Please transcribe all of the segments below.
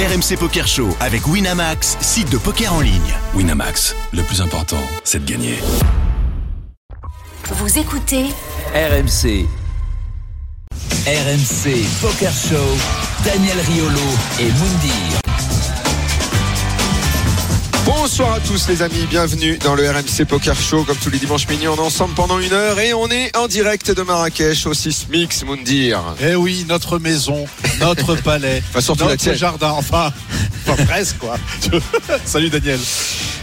RMC Poker Show avec Winamax, site de poker en ligne. Winamax, le plus important, c'est de gagner. Vous écoutez RMC. RMC Poker Show. Daniel Riolo et Moundir. Bonsoir à tous les amis, bienvenue dans le RMC Poker Show. Comme tous les dimanches midi, on est ensemble pendant une heure et on est en direct de Marrakech au Sismix Moundir. Eh oui, notre maison, notre palais, Enfin, notre jardin, enfin, enfin presque quoi. Salut Daniel.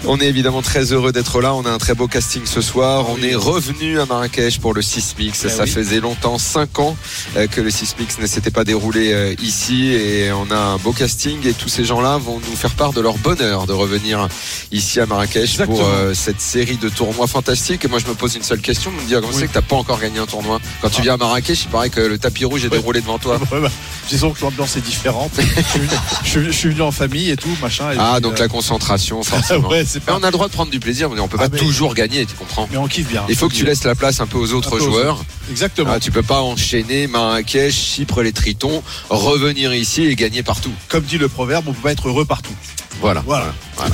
On est évidemment très heureux d'être là. On a un très beau casting ce soir. On est revenu à Marrakech pour le Sismix. Eh Ça oui. faisait longtemps, 5 ans, euh, que le Sismix ne s'était pas déroulé euh, ici. Et on a un beau casting. Et tous ces gens-là vont nous faire part de leur bonheur de revenir ici à Marrakech Exactement. pour euh, cette série de tournois fantastiques. Et moi, je me pose une seule question. Me dire, comment Oui. c'est que t'as pas encore gagné un tournoi Quand tu Ah. viens à Marrakech, il paraît que le tapis rouge est Ouais. déroulé devant toi. Ouais, bah, disons que l'ambiance est différente. je, suis venu, je suis- je suis venu en famille et tout, machin. et Ah, puis, donc euh, la concentration, forcément. ouais, c'est Mais pas. on a le droit de prendre du plaisir, mais on peut Ah, pas mais- toujours gagner, tu comprends Mais on kiffe bien. Il faut que tu laisses la place un peu aux autres aux joueurs. Exactement. Ah, tu peux pas enchaîner Marrakech, Chypre, les Tritons, revenir ici et gagner partout. Comme dit le proverbe, on peut pas être heureux partout. Voilà. Voilà. Voilà.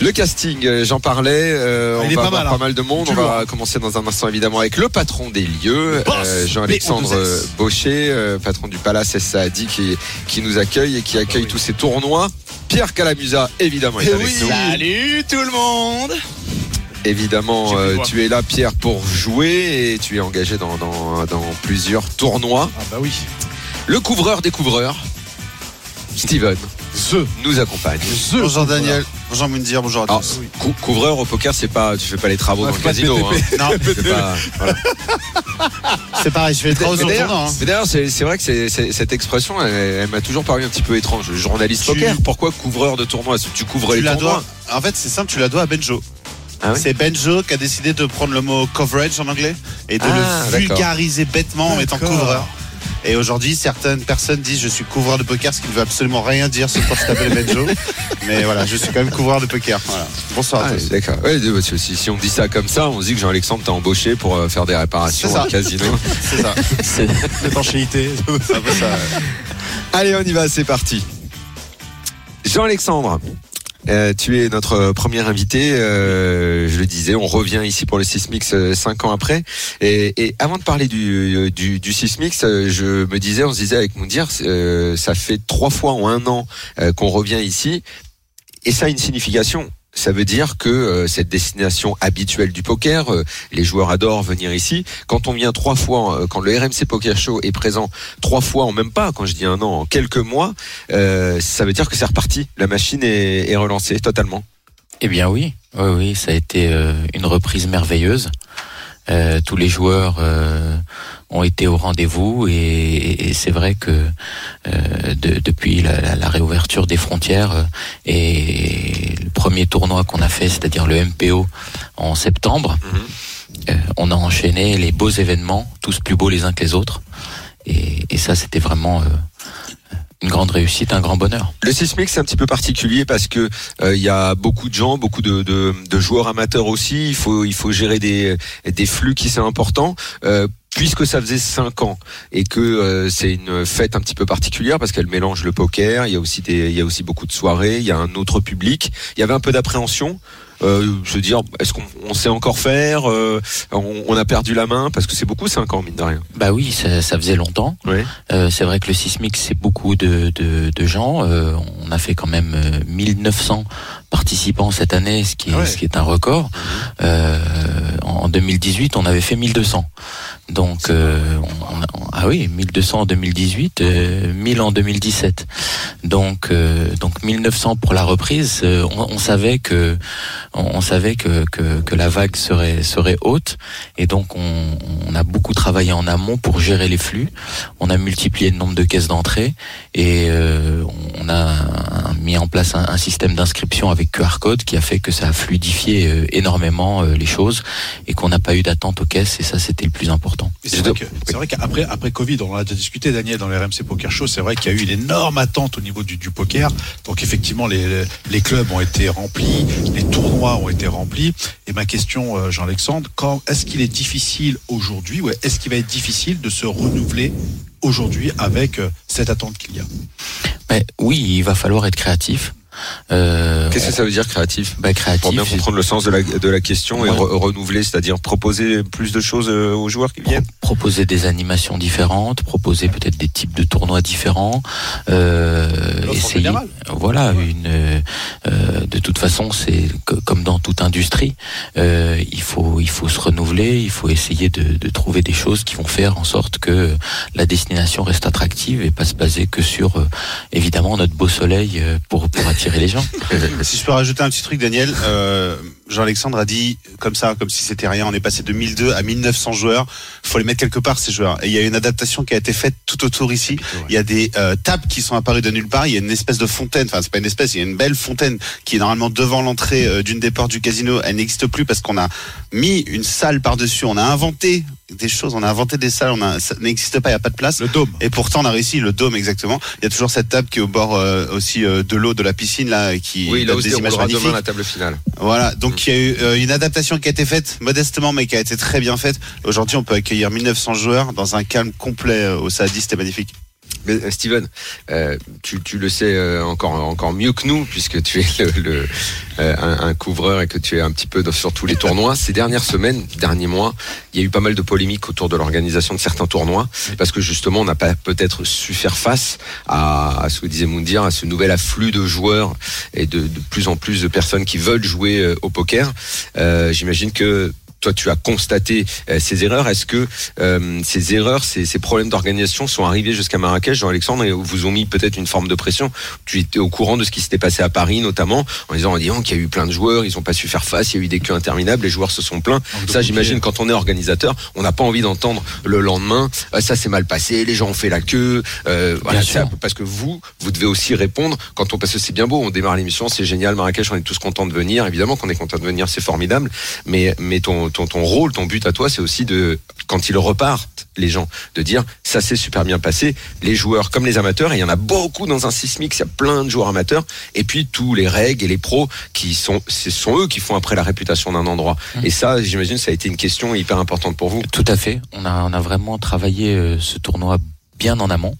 Le casting, euh, j'en parlais. euh, Ah, on il est va pas avoir mal, pas hein. mal de monde. On va commencer dans un instant évidemment avec le patron des lieux, euh, Jean-Alexandre B.O.2S. Baucher, euh, patron du Palace Saadi qui, qui nous accueille et qui accueille Ah bah oui. tous ces tournois. Pierre Calamusa, évidemment, est Eh avec oui. nous. Salut tout le monde. Évidemment, euh, tu es là, Pierre, pour jouer et tu es engagé dans, dans, dans plusieurs tournois. Ah bah oui. Le couvreur des couvreurs, Steven, The. nous accompagne. The. Bonjour Daniel, bonjour Mundir, bonjour à Alors, tous. cou- couvreur au poker, c'est pas, tu fais pas les travaux Ouais, dans le casino. Hein. Non, Tu fais pas- voilà. c'est pareil, je fais les travaux Mais sur le d'ailleurs, hein. c'est vrai que cette expression, elle, elle m'a toujours paru un petit peu étrange. Journaliste Tu- poker, pourquoi couvreur de tournoi Est-ce que Tu couvres Tu les la tournois? dois. En fait, c'est simple, tu la dois à Benjo. Ah oui c'est Benjo qui a décidé de prendre le mot coverage en anglais et de Ah, le d'accord. vulgariser bêtement en mettant couvreur. Et aujourd'hui, certaines personnes disent je suis couvreur de poker, ce qui ne veut absolument rien dire sur quoi je t'appelle Benjo. Mais voilà, je suis quand même couvreur de poker. Voilà. Bonsoir Ah, à tous. D'accord. Ouais, si, si on dit ça comme ça, on se dit que Jean-Alexandre t'a embauché pour euh, faire des réparations au casino. C'est ça. L'étanchéité. C'est. Allez, on y va, c'est parti. Jean-Alexandre, euh, tu es notre premier invité. euh, je le disais, on revient ici pour le Sismix euh, cinq ans après. Et, avant de parler du, du, Sismix, je me disais, on se disait avec Moundir, euh, ça fait trois fois en un an qu'on revient ici. Et ça a une signification. Ça veut dire que euh, cette destination habituelle du poker, euh, les joueurs adorent venir ici. Quand on vient trois fois, euh, quand le RMC Poker Show est présent trois fois en même pas, quand je dis un an, en quelques mois, ça veut dire que c'est reparti. La machine est, relancée totalement. Eh bien oui, oui, ça a été une reprise merveilleuse. Tous les joueurs ont été au rendez-vous et, et- et c'est vrai que euh, de- depuis la, la- la réouverture des frontières euh, et le premier tournoi qu'on a fait, c'est-à-dire le MPO en septembre, euh, on a enchaîné les beaux événements, tous plus beaux les uns que les autres. Et, et ça, c'était vraiment euh, une grande réussite, un grand bonheur. Le Sismix c'est un petit peu particulier parce que euh, il y a beaucoup de gens, beaucoup de, de, de joueurs amateurs aussi. Il faut il faut gérer des des flux qui sont importants. Euh, Puisque ça faisait cinq ans et que euh, c'est une fête un petit peu particulière parce qu'elle mélange le poker, il y a aussi des, il y a aussi beaucoup de soirées, il y a un autre public. Il y avait un peu d'appréhension. Euh, se dire, est-ce qu'on on sait encore faire Euh, on, on a perdu la main? Parce que c'est beaucoup cinq ans mine de rien. Bah oui, ça, ça faisait longtemps. Ouais. Euh, c'est vrai que le Sismix, c'est beaucoup de, de, de gens. Euh, on a fait quand même euh, 1900 participants cette année, ce qui est, ouais. ce qui est un record. Euh, en 2018, on avait fait 1200. Donc, euh, on, on ah oui, 1200 en 2018, euh, 1000 en 2017. Donc, euh, donc 1900 pour la reprise. euh, on, on savait que, on, on savait que, que, que la vague serait serait haute, et donc on, on a beaucoup travaillé en amont pour gérer les flux. On a multiplié le nombre de caisses d'entrée et euh, on a un- mis en place un, un système d'inscription avec QR code qui a fait que ça a fluidifié euh, énormément euh, les choses et qu'on n'a pas eu d'attente aux caisses et ça c'était le plus important. C'est vrai, que- c'est vrai qu'après après Covid, on en a déjà discuté, Daniel, dans le RMC Poker Show, c'est vrai qu'il y a eu une énorme attente au niveau du, du poker. Donc effectivement, les, les clubs ont été remplis, les tournois ont été remplis. Et ma question, euh, Jean-Alexandre, quand est-ce qu'il est difficile aujourd'hui, ou est-ce qu'il va être difficile de se renouveler aujourd'hui avec euh, cette attente qu'il y a Mais oui, il va falloir être créatif. Euh, Qu'est-ce que ça veut dire créatif bah, créatif, Pour bien comprendre le sens de la, de la question et re- renouveler, c'est-à-dire proposer plus de choses euh, aux joueurs qui viennent. proposer des animations différentes, proposer peut-être des types de tournois différents, euh, essayer. Voilà, une. euh, euh, de toute façon, c'est co- comme dans toute industrie, euh, il faut il faut se renouveler, il faut essayer de, de trouver des choses qui vont faire en sorte que la destination reste attractive et pas se baser que sur euh, évidemment notre beau soleil pour pour attirer Si je peux rajouter un petit truc, Daniel, euh, Jean-Alexandre a dit comme ça, comme si c'était rien. On est passé de 1002 à 1900 joueurs. faut les mettre quelque part ces joueurs. Et il y a une adaptation qui a été faite tout autour ici. Il y a des euh, tables qui sont apparues de nulle part. Il y a une espèce de fontaine. Enfin, c'est pas une espèce. Il y a une belle fontaine qui est normalement devant l'entrée euh, d'une des portes du casino. Elle n'existe plus parce qu'on a mis une salle par dessus. On a inventé des choses. On a inventé des salles. On a, ça n'existe pas. Il y a pas de place. Le dôme. Et pourtant, on a réussi le dôme exactement. Il y a toujours cette table qui est au bord euh, aussi euh, de l'eau de la piscine là, qui Oui, là aussi, des on images magnifiques. demain la table finale. Voilà, donc il y a eu euh, une adaptation qui a été faite modestement, mais qui a été très bien faite. Aujourd'hui, on peut accueillir 1900 joueurs dans un calme complet euh, au Saadi, c'était magnifique. Mais euh, Steven, euh, tu, tu le sais euh, encore encore mieux que nous puisque tu es le, le, euh, un, un couvreur et que tu es un petit peu sur tous les tournois. Ces dernières semaines, derniers mois, il y a eu pas mal de polémiques autour de l'organisation de certains tournois parce que justement on n'a pas peut-être su faire face à, à ce que disait Moundir, à ce nouvel afflux de joueurs et de, de plus en plus de personnes qui veulent jouer euh, au poker. Euh, J'imagine que toi, tu as constaté euh, ces erreurs. Est-ce que euh, ces erreurs, ces, ces problèmes d'organisation sont arrivés jusqu'à Marrakech, Jean-Alexandre, et vous ont mis peut-être une forme de pression Tu étais au courant de ce qui s'était passé à Paris, notamment, en disant, en disant qu'il y a eu plein de joueurs, ils n'ont pas su faire face, il y a eu des queues interminables, les joueurs se sont plaints. Ça, j'imagine, quand on est organisateur, on n'a pas envie d'entendre le lendemain, Ah, ça s'est mal passé, les gens ont fait la queue. Euh, voilà, peu- parce que vous, vous devez aussi répondre quand on parce que c'est bien beau, on démarre l'émission, c'est génial, Marrakech, on est tous contents de venir. Évidemment qu'on est content de venir, c'est formidable. Mais mais ton ton ton rôle, ton but à toi, c'est aussi de quand ils repartent, les gens, de dire ça s'est super bien passé. Les joueurs comme les amateurs, et il y en a beaucoup dans un sismique, il y a plein de joueurs amateurs, et puis tous les règles et les pros qui sont ce sont eux qui font après la réputation d'un endroit. Et ça, j'imagine, ça a été une question hyper importante pour vous. Tout à fait. On a, on a vraiment travaillé euh, ce tournoi bien en amont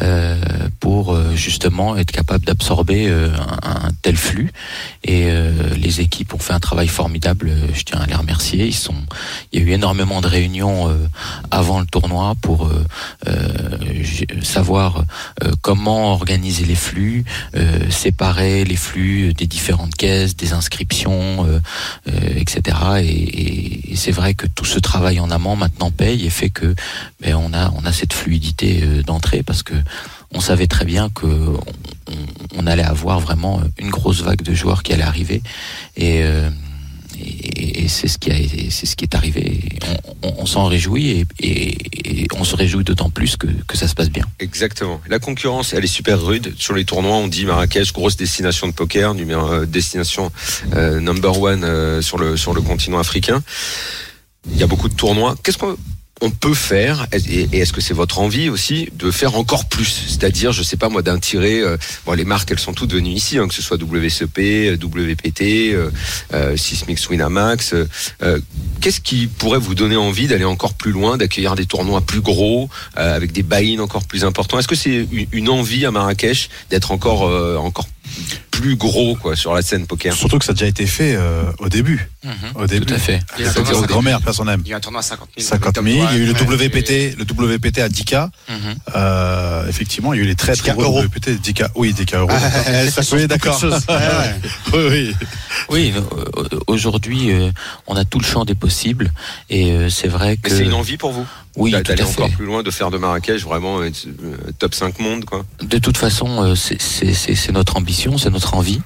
euh, pour euh, justement être capable d'absorber euh, un, tel flux. Et euh, les équipes ont fait un travail formidable. euh, Je tiens à les remercier. Ils sont, il y a eu énormément de réunions euh, avant le tournoi pour savoir comment organiser les flux, séparer les flux des différentes caisses, des inscriptions, etc. Et, et- et c'est vrai que tout ce travail en amont maintenant paye et fait que ben, on a on a cette fluidité euh, d'entrée parce que on savait très bien que on, allait avoir vraiment une grosse vague de joueurs qui allait arriver et euh, et, c'est ce qui c'est ce qui est arrivé. On, on- s'en réjouit et, on se réjouit d'autant plus que, que ça se passe bien. Exactement. La concurrence, elle est super rude. Sur les tournois, on dit Marrakech, grosse destination de poker, euh, destination number one sur le sur le continent africain. Il y a beaucoup de tournois. Qu'est-ce qu'on on peut faire et, est-ce que c'est votre envie aussi de faire encore plus? C'est-à-dire, je sais pas moi, d'intégrer. euh, bon, les marques, elles sont toutes venues ici, hein, que ce soit WCP, euh, WPT, euh, euh, Sysmix Winamax. euh, euh, Qu'est-ce qui pourrait vous donner envie d'aller encore plus loin, d'accueillir des tournois plus gros, euh, avec des buy-in encore plus importants? Est-ce que c'est une, envie à Marrakech d'être encore euh, encore plus gros quoi sur la scène poker Surtout que ça a déjà été fait euh, au début. Au début. Tout à fait. Grand-mère, personne n'aime. Il y a un tournoi à 50 000. 50 000, il y a eu le WPT, le WPT à 10K. Mhm. Euh, effectivement, il y a eu les très très 10K gros euros. WPT, 10K, oui, 10K euros. Ah, ça oui, d'accord. choses. Ouais, ouais. oui, oui. Oui, euh, aujourd'hui, euh, on a tout le champ des possibles et euh, c'est vrai que c'est une envie pour vous oui, tout d'aller à fait. encore plus loin, de faire de Marrakech vraiment euh, top 5 monde quoi. De toute façon, euh, c'est- c'est c'est- c'est notre notre envie,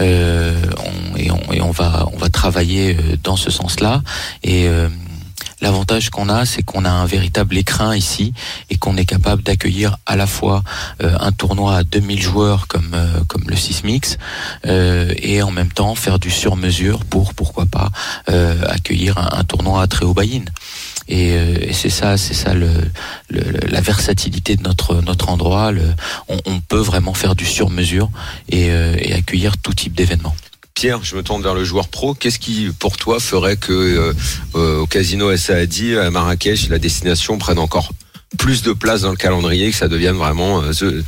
euh, on- et, on, va travailler euh, dans ce sens-là. Et euh, l'avantage qu'on a, c'est qu'on a un véritable écrin ici et qu'on est capable d'accueillir à la fois un tournoi à 2000 joueurs comme le Sismix et en même temps faire du sur-mesure pour pourquoi pas accueillir un, un tournoi à très haut buy-in. Et, euh, et c'est ça, c'est ça la versatilité de notre notre endroit. On, peut vraiment faire du sur-mesure et, euh, et accueillir tout type d'événements. Pierre, je me tourne vers le joueur pro. Qu'est-ce qui, pour toi, ferait que euh, au casino Saadi, à Marrakech, la destination prenne encore plus de place dans le calendrier, que ça devienne vraiment euh, the,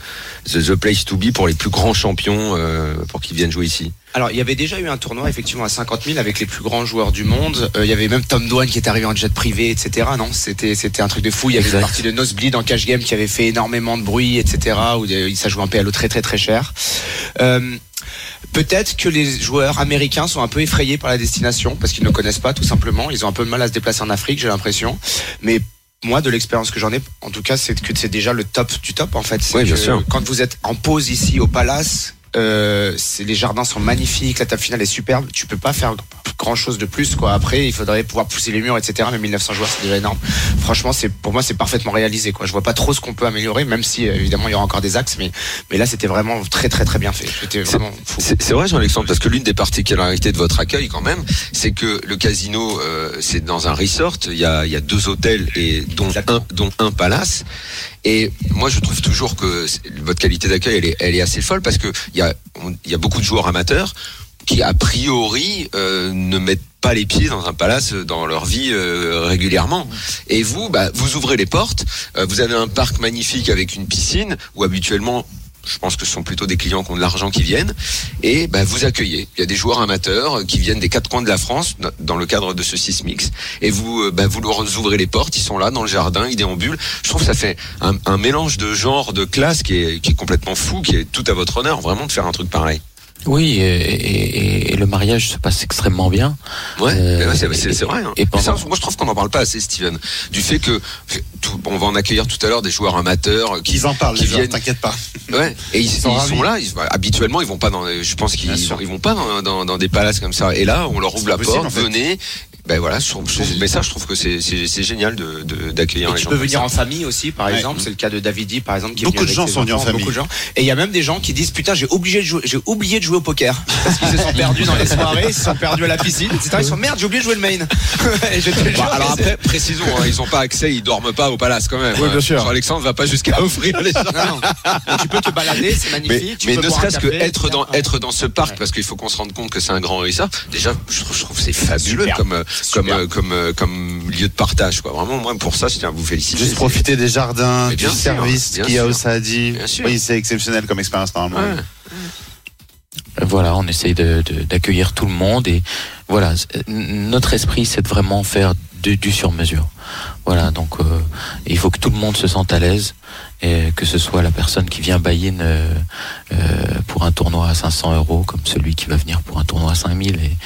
the, the place to be pour les plus grands champions euh, pour qu'ils viennent jouer ici. Alors, il y avait déjà eu un tournoi effectivement à 50 000 avec les plus grands joueurs du monde. Euh, il y avait même Tom Dwan qui est arrivé en jet privé, etc. Non, c'était c'était un truc de fou. Il y avait Exact. une partie de Nosebleed en cash game qui avait fait énormément de bruit, etc. Où euh, ça jouait un PLO très très très cher. Euh, Peut-être que les joueurs américains sont un peu effrayés par la destination parce qu'ils ne connaissent pas tout simplement. Ils ont un peu de mal à se déplacer en Afrique, j'ai l'impression. Mais moi, de l'expérience que j'en ai, en tout cas, c'est que c'est déjà le top du top en fait. Oui, bien que sûr. Quand vous êtes en pause ici au Palace, euh, c'est les jardins sont magnifiques, la table finale est superbe. Tu peux pas faire grand chose de plus quoi. Après, il faudrait pouvoir pousser les murs, etc. Mais 1900 joueurs, c'est déjà énorme. Franchement, c'est pour moi, c'est parfaitement réalisé quoi. Je vois pas trop ce qu'on peut améliorer, même si euh, évidemment il y aura encore des axes, mais mais là c'était vraiment très très très bien fait. C'était vraiment fou. C'est c'est vrai, Jean-Alexandre, parce que l'une des particularités de votre accueil, quand même, c'est que le casino, euh, c'est dans un resort. Il y a, il y a deux hôtels et dont un, dont un palace. Et moi, je trouve toujours que votre qualité d'accueil, elle est, assez folle parce que il y a, beaucoup de joueurs amateurs qui, a priori, euh, ne mettent pas les pieds dans un palace dans leur vie euh, régulièrement. Et vous, bah, vous ouvrez les portes. euh, vous avez un parc magnifique avec une piscine où habituellement je pense que ce sont plutôt des clients qui ont de l'argent qui viennent et bah, vous accueillez. Il y a des joueurs amateurs qui viennent des quatre coins de la France dans- le cadre de ce Six Mix et vous euh, bah, vous leur ouvrez les portes, ils sont là dans le jardin, ils déambulent. Je trouve que ça fait un, mélange de genre, de classe qui est, qui est complètement fou, qui est tout à votre honneur, vraiment de faire un truc pareil. Oui, et, et- et le mariage se passe extrêmement bien. Ouais, Euh, c'est vrai. hein. et ça, moi, je trouve qu'on n'en parle pas assez, Steven, du fait que tout- on va en accueillir tout à l'heure des joueurs amateurs qui Ils en parlent, qui viennent- t'inquiète pas. Ouais, et ils, ils sont là. Ils, habituellement, ils vont pas dans. Je pense qu'ils ils vont pas dans, dans, dans des palaces comme ça. Et là, on leur ouvre la possible, porte. en fait. Venez. Ben voilà, je trouve, je trouve- mais ça, je trouve que c'est génial de de- d'accueillir Et les tu gens. peux comme venir ça. en famille aussi, par Ouais. exemple. C'est le cas de Davidi, par exemple. Qui Beaucoup de gens sont venus en famille. Beaucoup de gens. Et il y a même des gens qui disent putain, j'ai oublié de jouer, j'ai oublié de jouer au poker parce qu'ils se sont perdus dans les soirées, ils se sont perdus à la piscine, etc. Ils sont merde, j'ai oublié de jouer le main. Et je te jure, Bah, alors après, précisons, hein, ils ont pas accès, ils dorment pas au palace quand même. Oui, bien hein. sûr. Jean-Alexandre va pas jusqu'à offrir les gens. Non, non. Mais tu peux te balader, c'est Mais, magnifique. tu mais peux ne serait-ce que être dans être dans ce parc parce qu'il faut qu'on se rende compte que c'est un grand resort. Déjà, je trouve, c'est fabuleux comme euh, comme euh, comme euh, comme lieu de partage quoi. Vraiment, moi pour ça, je tiens à vous féliciter. Juste profiter des jardins, du sûr, service qu'il y a au Saadi. Bien sûr. Oui, c'est exceptionnel comme expérience normalement. Ouais. Voilà, on essaye de- de- d'accueillir tout le monde et voilà, notre esprit c'est de vraiment faire de- du sur-mesure. Voilà, donc euh, il faut que tout le monde se sente à l'aise et que ce soit la personne qui vient bailler euh, euh, pour un tournoi à 500 euros comme celui qui va venir pour un tournoi à 5000 et,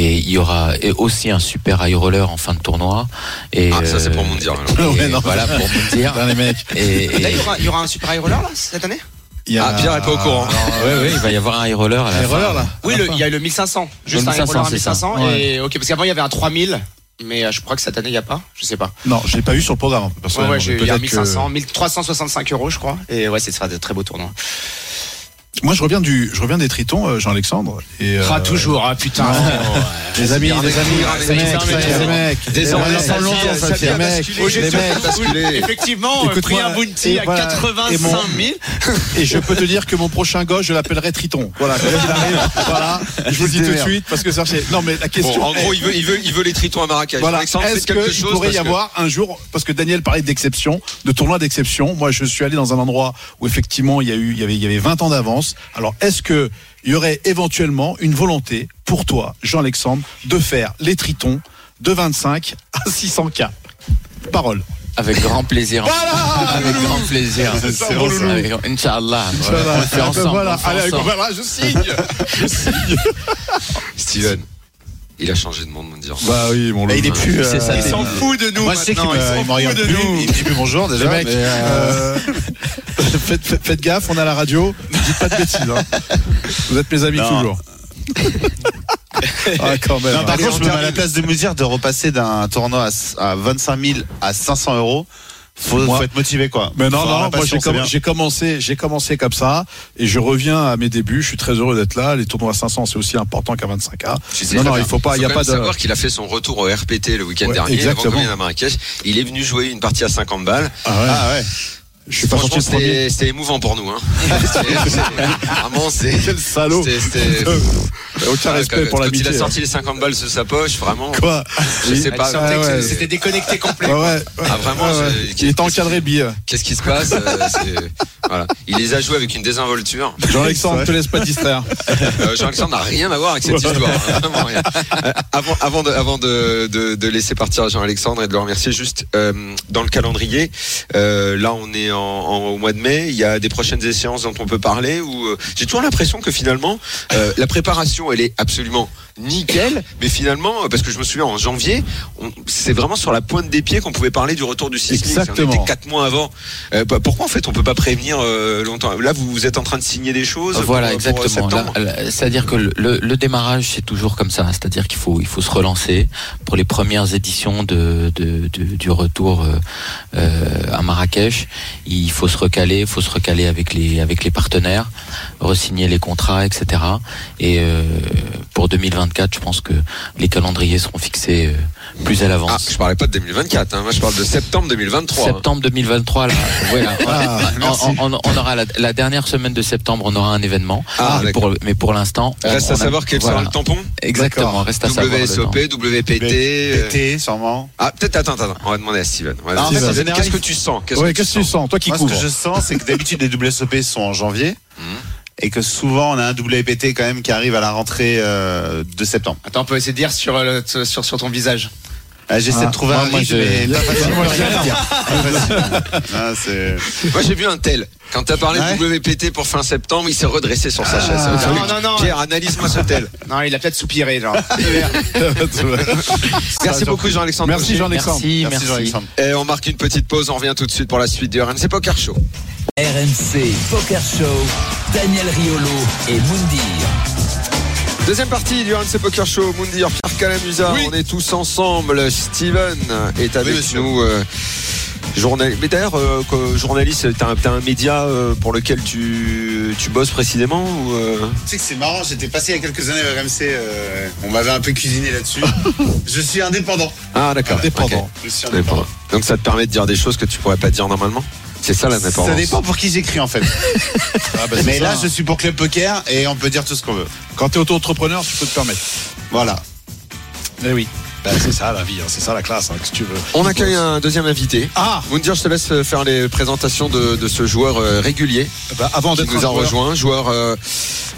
et il y aura et aussi un super high roller en fin de tournoi. Et, Ah, ça c'est pour mon dire. Ouais, non. voilà pour me dire. Putain, les mecs. Et, Là, il et- y aura, il y aura un super high roller là cette année? Il y a- Ah, Pierre est pas au courant. ouais, ouais, il va y avoir un high roller à la fin. rollers, là. Oui, le- il y a le 1500. Juste Le un high roller à 1500, 1500. c'est ça. Et ok, parce qu'avant il y avait un 3000. Mais euh, je crois que cette année il n'y a pas, je sais pas. Non, je l'ai pas eu sur le programme. Ouais, ouais, j'ai a peut-être que- 1500, 1365 euros je crois. Et ouais, c'est de très beaux tournois. Moi, je reviens du, je reviens des Tritons, euh, Jean-Alexandre. Et, euh, Ah toujours, ah putain. Les amis, les amis, les mecs, les mecs, Désormais, les mecs, ça vient- longtemps, ça les mecs. Effectivement, Écoute-moi, pris un bounty à voilà, 85 et mon- 000. Et je peux te dire que mon prochain gosse, je l'appellerai Triton. Voilà, quand il arrive, voilà, je vous le dis tout de suite parce que ça, c'est- non mais la question. En gros, il veut, il veut, il veut les tritons à Marrakech. Voilà. Est-ce qu'il pourrait y avoir un jour, parce que Daniel parlait d'exception, de tournoi d'exception. Moi, je suis allé dans un endroit où effectivement il y a eu, il y avait, il y avait 20 ans d'avance. Alors, est-ce que il y aurait éventuellement une volonté pour toi, Jean-Alexandre, de faire les Tritons de 25 à 600 k Parole. Avec grand plaisir. Voilà Avec grand plaisir. Avec- Inch'Allah. On le fait ensemble. voilà. on le fait Allez, ensemble. voilà, je signe. Je signe. Steven, il a changé de monde, me dire. Bah oui, mon Mais il est plus. C'est ça, euh, il s'en fout de nous Moi, je sais qu'il me, fout de plus. nous. Il me dit plus bonjour déjà. Mais, euh, euh, faites, faites- faites gaffe, on à la radio. Dites pas de bêtises. hein. Vous êtes mes amis Non. toujours. ah, quand même. Non, par contre, on je me mets à la place de me dire de repasser d'un tournoi à, à 25 000 à 500 euros. Faut, Moi- faut être motivé, quoi. Mais non, non, moi j'ai commencé, j'ai commencé comme ça et je reviens à mes débuts. Je suis très heureux d'être là. Les tournois à 500 c'est aussi important qu'à 25K. Tu sais Non, non, il faut pas, il y a pas de. savoir qu'il a fait son retour au RPT le week-end Ouais, dernier, avant exactement. vienne à Marrakech. Il est venu jouer une partie à 50 balles. Ah ouais. Ah ouais. Je suis pas sorti Franchement, le premier. c'était émouvant pour nous. Hein. Vraiment, c'est. Quel salaud. Aucun respect quand, pour quand l'amitié. il a sorti les 50 balles de sa poche, vraiment. Quoi Je sais pas. Ah ouais. C'était déconnecté complet. Ouais, ouais. Ah, vraiment, je- Il est encadré de billets. Qu'est-ce qui se passe euh, voilà. Il les a joués avec une désinvolture. Jean-Alexandre, ne te laisse pas distraire. Euh, Jean-Alexandre n'a rien à voir avec cette histoire. hein, vraiment rien. Euh, avant, avant, de, avant de, de, de laisser partir Jean-Alexandre et de le remercier, juste euh, dans le calendrier, euh, là on est en, au mois de mai, il y a des prochaines échéances dont on peut parler. Euh, j'ai toujours l'impression que finalement euh, la préparation elle est absolument nickel, mais finalement euh, parce que je me souviens en janvier, c'est vraiment sur la pointe des pieds qu'on pouvait parler du retour du sismique. Exactement. On était quatre mois avant. Euh, bah, pourquoi en fait on peut pas prévenir euh, longtemps? Là vous, vous êtes en train de signer des choses. Voilà, pour- pour exactement. C'est-à-dire que le, démarrage, c'est toujours comme ça. C'est-à-dire qu'il faut, il faut se relancer pour les premières éditions de, de- de- du retour euh, euh, à Marrakech. Il faut se recaler, il faut se recaler avec les, avec les partenaires, resigner les contrats, etc. Et euh, pour 2024, je pense que les calendriers seront fixés euh, plus à Ah, l'avance. je parlais pas de 2024, hein. moi je parle de septembre 2023. hein. Septembre 2023, là, voilà. Ah, on, on- on aura la, la dernière semaine de septembre, on aura un événement. Ah, mais, pour, mais pour l'instant, Reste on à a- savoir quel voilà. sera le tampon Exactement, reste à savoir. WSOP. WPT. euh, PT, sûrement. Ah, peut-être, attends, attends, on va demander à Steven. Ah, Qu'est-ce que tu sens? Qu'est-ce Ouais, que tu sens? Toi qui Moi, ce que je sens, c'est que d'habitude, les WSOP sont en janvier. Et que souvent, on a un WPT quand même qui arrive à la rentrée euh, de septembre. Attends, on peut essayer de dire sur, euh, le- sur, sur ton visage. Ah, J'essaie Ah, de trouver moi, un moi, mais pas facile. J'ai. Ah, Moi j'ai vu un tel. Quand t'as parlé Ouais. de WPT pour fin septembre, il s'est redressé sur sa chaise. non, non, non. Pierre, analyse-moi ce tel. Non, il a peut-être soupiré, genre. Merci beaucoup Jean-Alexandre. Merci. Jean-Alexandre. Merci, Merci merci. Jean-Alexandre. Et on marque une petite pause, on revient tout de suite pour la suite du RMC Poker Show. RMC Poker Show, Daniel Riolo et Moundir. Deuxième partie du RMC Poker Show, Moundir, Pierre Calamusa, on est tous ensemble. Steven est avec nous. euh, journal- Mais d'ailleurs, euh, journaliste, t'as un, un média euh, pour lequel tu, tu bosses précisément ou euh Tu sais que c'est marrant, j'étais passé il y a quelques années à RMC, euh, on m'avait un peu cuisiné là-dessus. je suis indépendant. Ah d'accord. Je suis indépendant. Indépendant. Donc ça te permet de dire des choses que tu pourrais pas dire normalement? C'est ça l'indépendance. Ça dépend pour qui j'écris en fait. Ah, bah, Mais ça. là, je suis pour Club Poker et on peut dire tout ce qu'on veut. Quand t'es auto-entrepreneur, tu peux te permettre. Voilà. Eh oui. Bah, c'est ça la vie, hein, c'est ça la classe, hein, que tu veux. On accueille un deuxième invité. Ah Moundir, je te laisse faire les présentations de, de ce joueur euh, régulier bah, avant qui d'être un, nous a joueur, rejoint, joueur euh,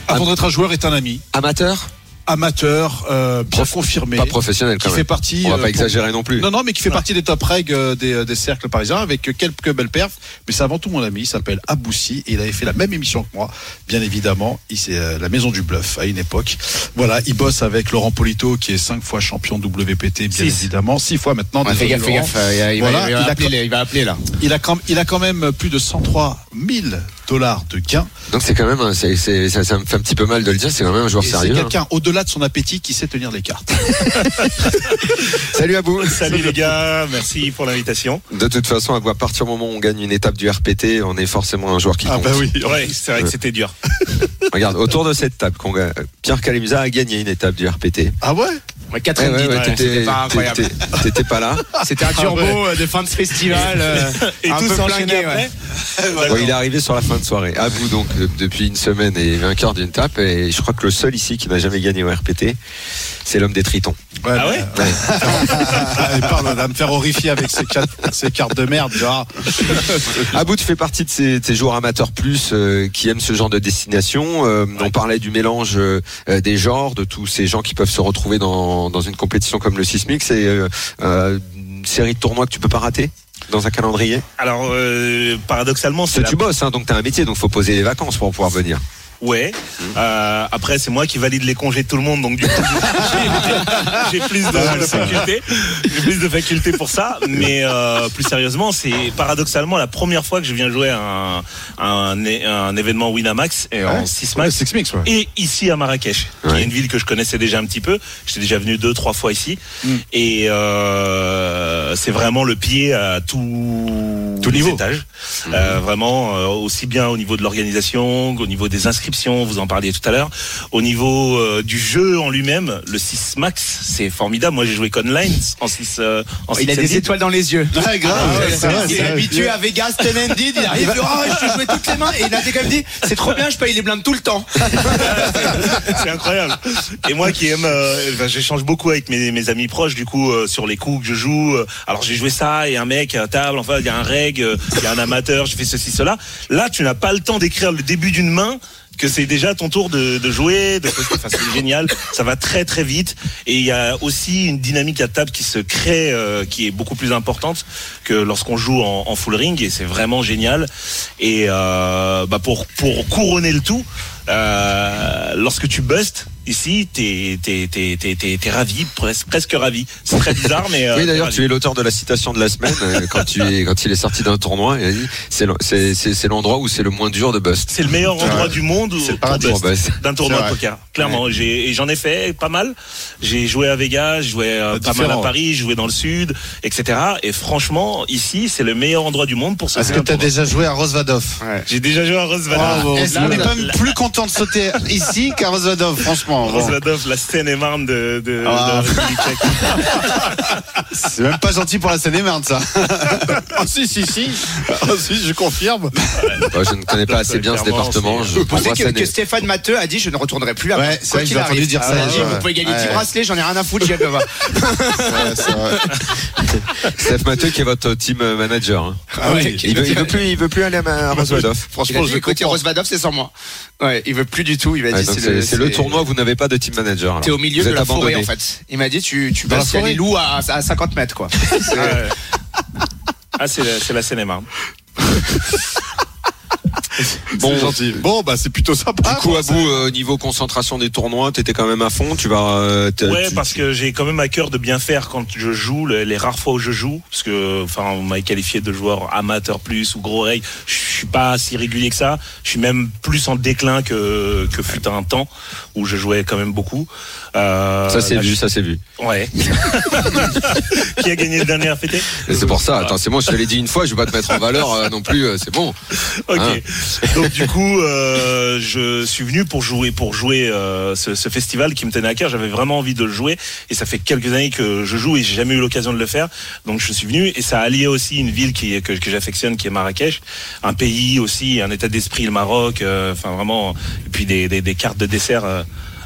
avant d'être un joueur est un ami, amateur, amateur, euh, bien confirmé, pas professionnel qui quand fait même. partie. On va euh, pas pour- exagérer non plus. Non, non, mais qui fait partie des top reg euh, des, euh, des cercles parisiens avec quelques belles perfs. Mais c'est avant tout mon ami, il s'appelle Aboussi et il avait fait la même émission que moi, bien évidemment. Il c'est euh, la Maison du Bluff à une époque. Voilà, il bosse avec Laurent Polito qui est cinq fois champion WPT, bien Six. évidemment, six fois maintenant. Ouais, fais désolé, gaffe, fais Laurent. gaffe. il, va- Voilà, il va il a appeler, com- les- il va appeler là. Il a, quand, il a quand même plus de 103 000 dollars de gains. Donc c'est quand même, un- c'est- c'est- ça, ça me fait un petit peu mal de le dire, c'est quand même un joueur Et c'est sérieux. hein. quelqu'un au-delà de son appétit qui sait tenir les cartes. Salut Abou. Salut les gars, merci pour l'invitation. De toute façon, à partir du moment où on gagne une étape du RPT, on est forcément un joueur qui compte. Ah, bah oui. Ouais, c'est vrai que c'était dur. Regarde, autour de cette table, Pierre Calamusa a gagné une étape du RPT. Ah ouais? Ouais, Ouais, 90, ouais, ouais, ouais, t'étais- c'était pas incroyable. t'étais- T'étais pas là. C'était un turbo euh, de fin de festival. euh, Et un tout peu s'enchaînait flingué, après. ouais. Bon, il est arrivé sur la fin de soirée. Abou, donc, depuis une semaine, est vainqueur d'une tape. Et je crois que le seul ici qui n'a jamais gagné au RPT, c'est l'homme des tritons. Ah ouais bah, ah, il parle de me faire horrifier avec ses, cartes- ses cartes de merde. Genre. Abou, tu fais partie de ces, de ces joueurs amateurs plus euh, qui aiment ce genre de destination. Euh, On parlait du mélange euh, des genres, de tous ces gens qui peuvent se retrouver dans, dans une compétition comme le Sismic. C'est euh, euh, une série de tournois que tu peux pas rater? Dans un calendrier? Alors, euh, paradoxalement, c'est la... tu bosses, hein, donc t'as un métier, donc faut poser les vacances pour pouvoir venir. Ouais. Euh, après, c'est moi qui valide les congés de tout le monde, donc du coup, j'ai plus de facultés. J'ai plus de facultés pour ça. Mais euh, plus sérieusement, c'est paradoxalement la première fois que je viens jouer à un, un, un événement Winamax et en 6 Ouais, max. Six Mix, ouais. Et ici à Marrakech, qui est une ville que je connaissais déjà un petit peu. J'étais déjà venu deux, trois fois ici. Mm. Et euh, c'est vraiment le pied à tout, Tout les niveau. étages. Euh, vraiment, euh, aussi bien au niveau de l'organisation, au niveau des inscriptions, vous en parliez tout à l'heure, au niveau euh, du jeu en lui-même, le 6 Max, c'est formidable. Moi, j'ai joué Conline en 6 euh, en Il a 6 des étoiles dans les yeux. Ouais, grave. Ah ouais, il est habitué à Vegas, Tenendid, il arrive, oh, je te jouais toutes les mains, et il a quand même dit, c'est trop bien, je paye les blindes tout le temps. c'est incroyable. Et moi qui aime, euh, ben, j'échange beaucoup avec mes, mes amis proches du coup euh, sur les coups que je joue. Alors j'ai joué ça et un mec à table, enfin il y a un reg, euh, il y a un amateur, j'ai fait ceci cela. Là tu n'as pas le temps d'écrire le début d'une main que c'est déjà ton tour de, jouer, de c'est génial, ça va très très vite et il y a aussi une dynamique à table qui se crée, euh, qui est beaucoup plus importante que lorsqu'on joue en, full ring et c'est vraiment génial. Et euh, bah pour pour couronner le tout, lorsque tu bustes ici, t'es t'es t'es t'es t'es t'es ravi, presque presque ravi. C'est très bizarre, mais euh, Oui, d'ailleurs, tu es l'auteur de la citation de la semaine euh, quand tu es, quand il est sorti d'un tournoi. Il a dit c'est le- c'est c'est c'est l'endroit où c'est le moins dur de bust. C'est le meilleur endroit du monde d'un tournoi de poker. Clairement, j'ai et j'en ai fait pas mal. J'ai joué à Vegas, j'ai joué euh, pas mal à. Paris, j'ai joué dans le sud, etc. Et franchement, ici, c'est le meilleur endroit du monde pour se Est-ce que tu as déjà joué à Rosvadov? J'ai déjà joué à Rosvadov. Est-ce qu'on Là, n'est pas plus content de sauter ici qu'à Rosvadov, franchement bon. Rosvadov, la Seine-et-Marne de, de, de Ah. la République tchèque. C'est même pas gentil pour la Seine-et-Marne, ça. Ah si, si, si. Ah si, je confirme. Moi, je ne connais pas assez bien ce département. Je Vous pensez vois que, Stéphane Matteux a dit je ne retournerai plus là-bas. Ouais, c'est vrai que qu'il j'ai entendu dire ça, Ah. Vous pouvez gagner 10 Ouais. bracelets, j'en ai rien à foutre, j'y vais pas. Steph Mathieu qui est votre team manager. hein. Ah ouais, Il veut, il veut plus, il veut plus aller à a Franchement, dit, je comprends. Rosvadov, c'est sans moi. Ouais, il veut plus du tout. Il m'a Ouais, dit, donc c'est le tournoi, vous n'avez pas de team manager. T'es au milieu Vous de la forêt, abandonné. en fait. Il m'a dit, tu, tu vas forêt les loups à, à 50 mètres, quoi. Ah, c'est la- c'est la Seine-et-Marne. Bon, C'est gentil. Bon, bah c'est plutôt sympa. Du coup, quoi. à bout, euh, niveau concentration des tournois, t'étais quand même à fond. Tu vas. euh, Ouais, tu- parce que j'ai quand même à cœur de bien faire quand je joue, les, les rares fois où je joue, parce que, enfin, on m'a qualifié de joueur amateur plus ou gros règle. Je suis pas si régulier que ça. Je suis même plus en déclin que que fut un temps où je jouais quand même beaucoup. Euh, Ça c'est vu, je- ça c'est vu. Ouais. Qui a gagné le dernier Et c'est pour ça. Attends, c'est moi, je te l'ai dit une fois, je vais pas te mettre en valeur euh, non plus. euh, c'est bon. Ok. Hein. Donc du coup, euh, je suis venu pour jouer, pour jouer euh, ce, festival qui me tenait à cœur. J'avais vraiment envie de le jouer et ça fait quelques années que je joue et j'ai jamais eu l'occasion de le faire. Donc je suis venu et ça a allié aussi une ville qui que, j'affectionne, qui est Marrakech, un pays aussi, un état d'esprit, le Maroc. euh, Enfin vraiment, et puis des, des cartes de dessert.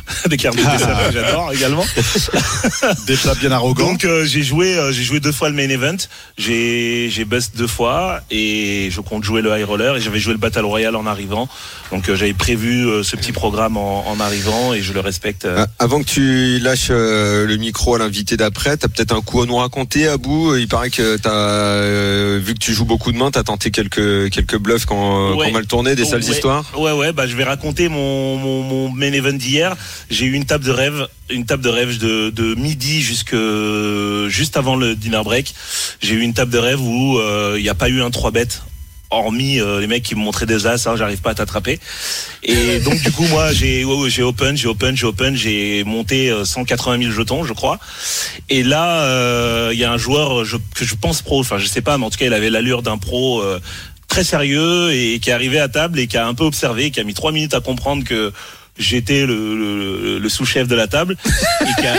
de dessert que j'adore également. Des plats bien arrogants. Donc euh, j'ai joué, euh, j'ai joué deux fois le main event. J'ai j'ai bust deux fois et je compte jouer le high roller et j'avais joué le battle royale en arrivant. Donc euh, j'avais prévu euh, ce petit programme en, en arrivant et je le respecte. euh. Euh, Avant que tu lâches le micro à l'invité d'après, t'as peut-être un coup à nous raconter, Abou? Il paraît que t'as vu que tu joues beaucoup de mains, t'as tenté quelques quelques bluffs quand, Ouais. quand mal tourné, des sales Ouais. histoires? Ouais ouais, bah je vais raconter mon mon, mon main event d'hier. J'ai eu une table de rêve, une table de rêve de, de midi jusque juste avant le dinner break. J'ai eu une table de rêve où euh, il n'y a pas eu un 3 bêtes. Hormis euh, les mecs qui me montraient des as, hein, j'arrive pas à t'attraper. Et donc du coup moi j'ai ouais, ouais, j'ai open, j'ai open, j'ai open, j'ai monté euh, 180 000 jetons, je crois. Et là euh, il y a un joueur je- que je pense pro, enfin je sais pas, mais en tout cas il avait l'allure d'un pro. euh, très sérieux et qui est arrivé à table et qui a un peu observé, qui a mis trois minutes à comprendre que j'étais le, le, le sous-chef de la table et qui, a,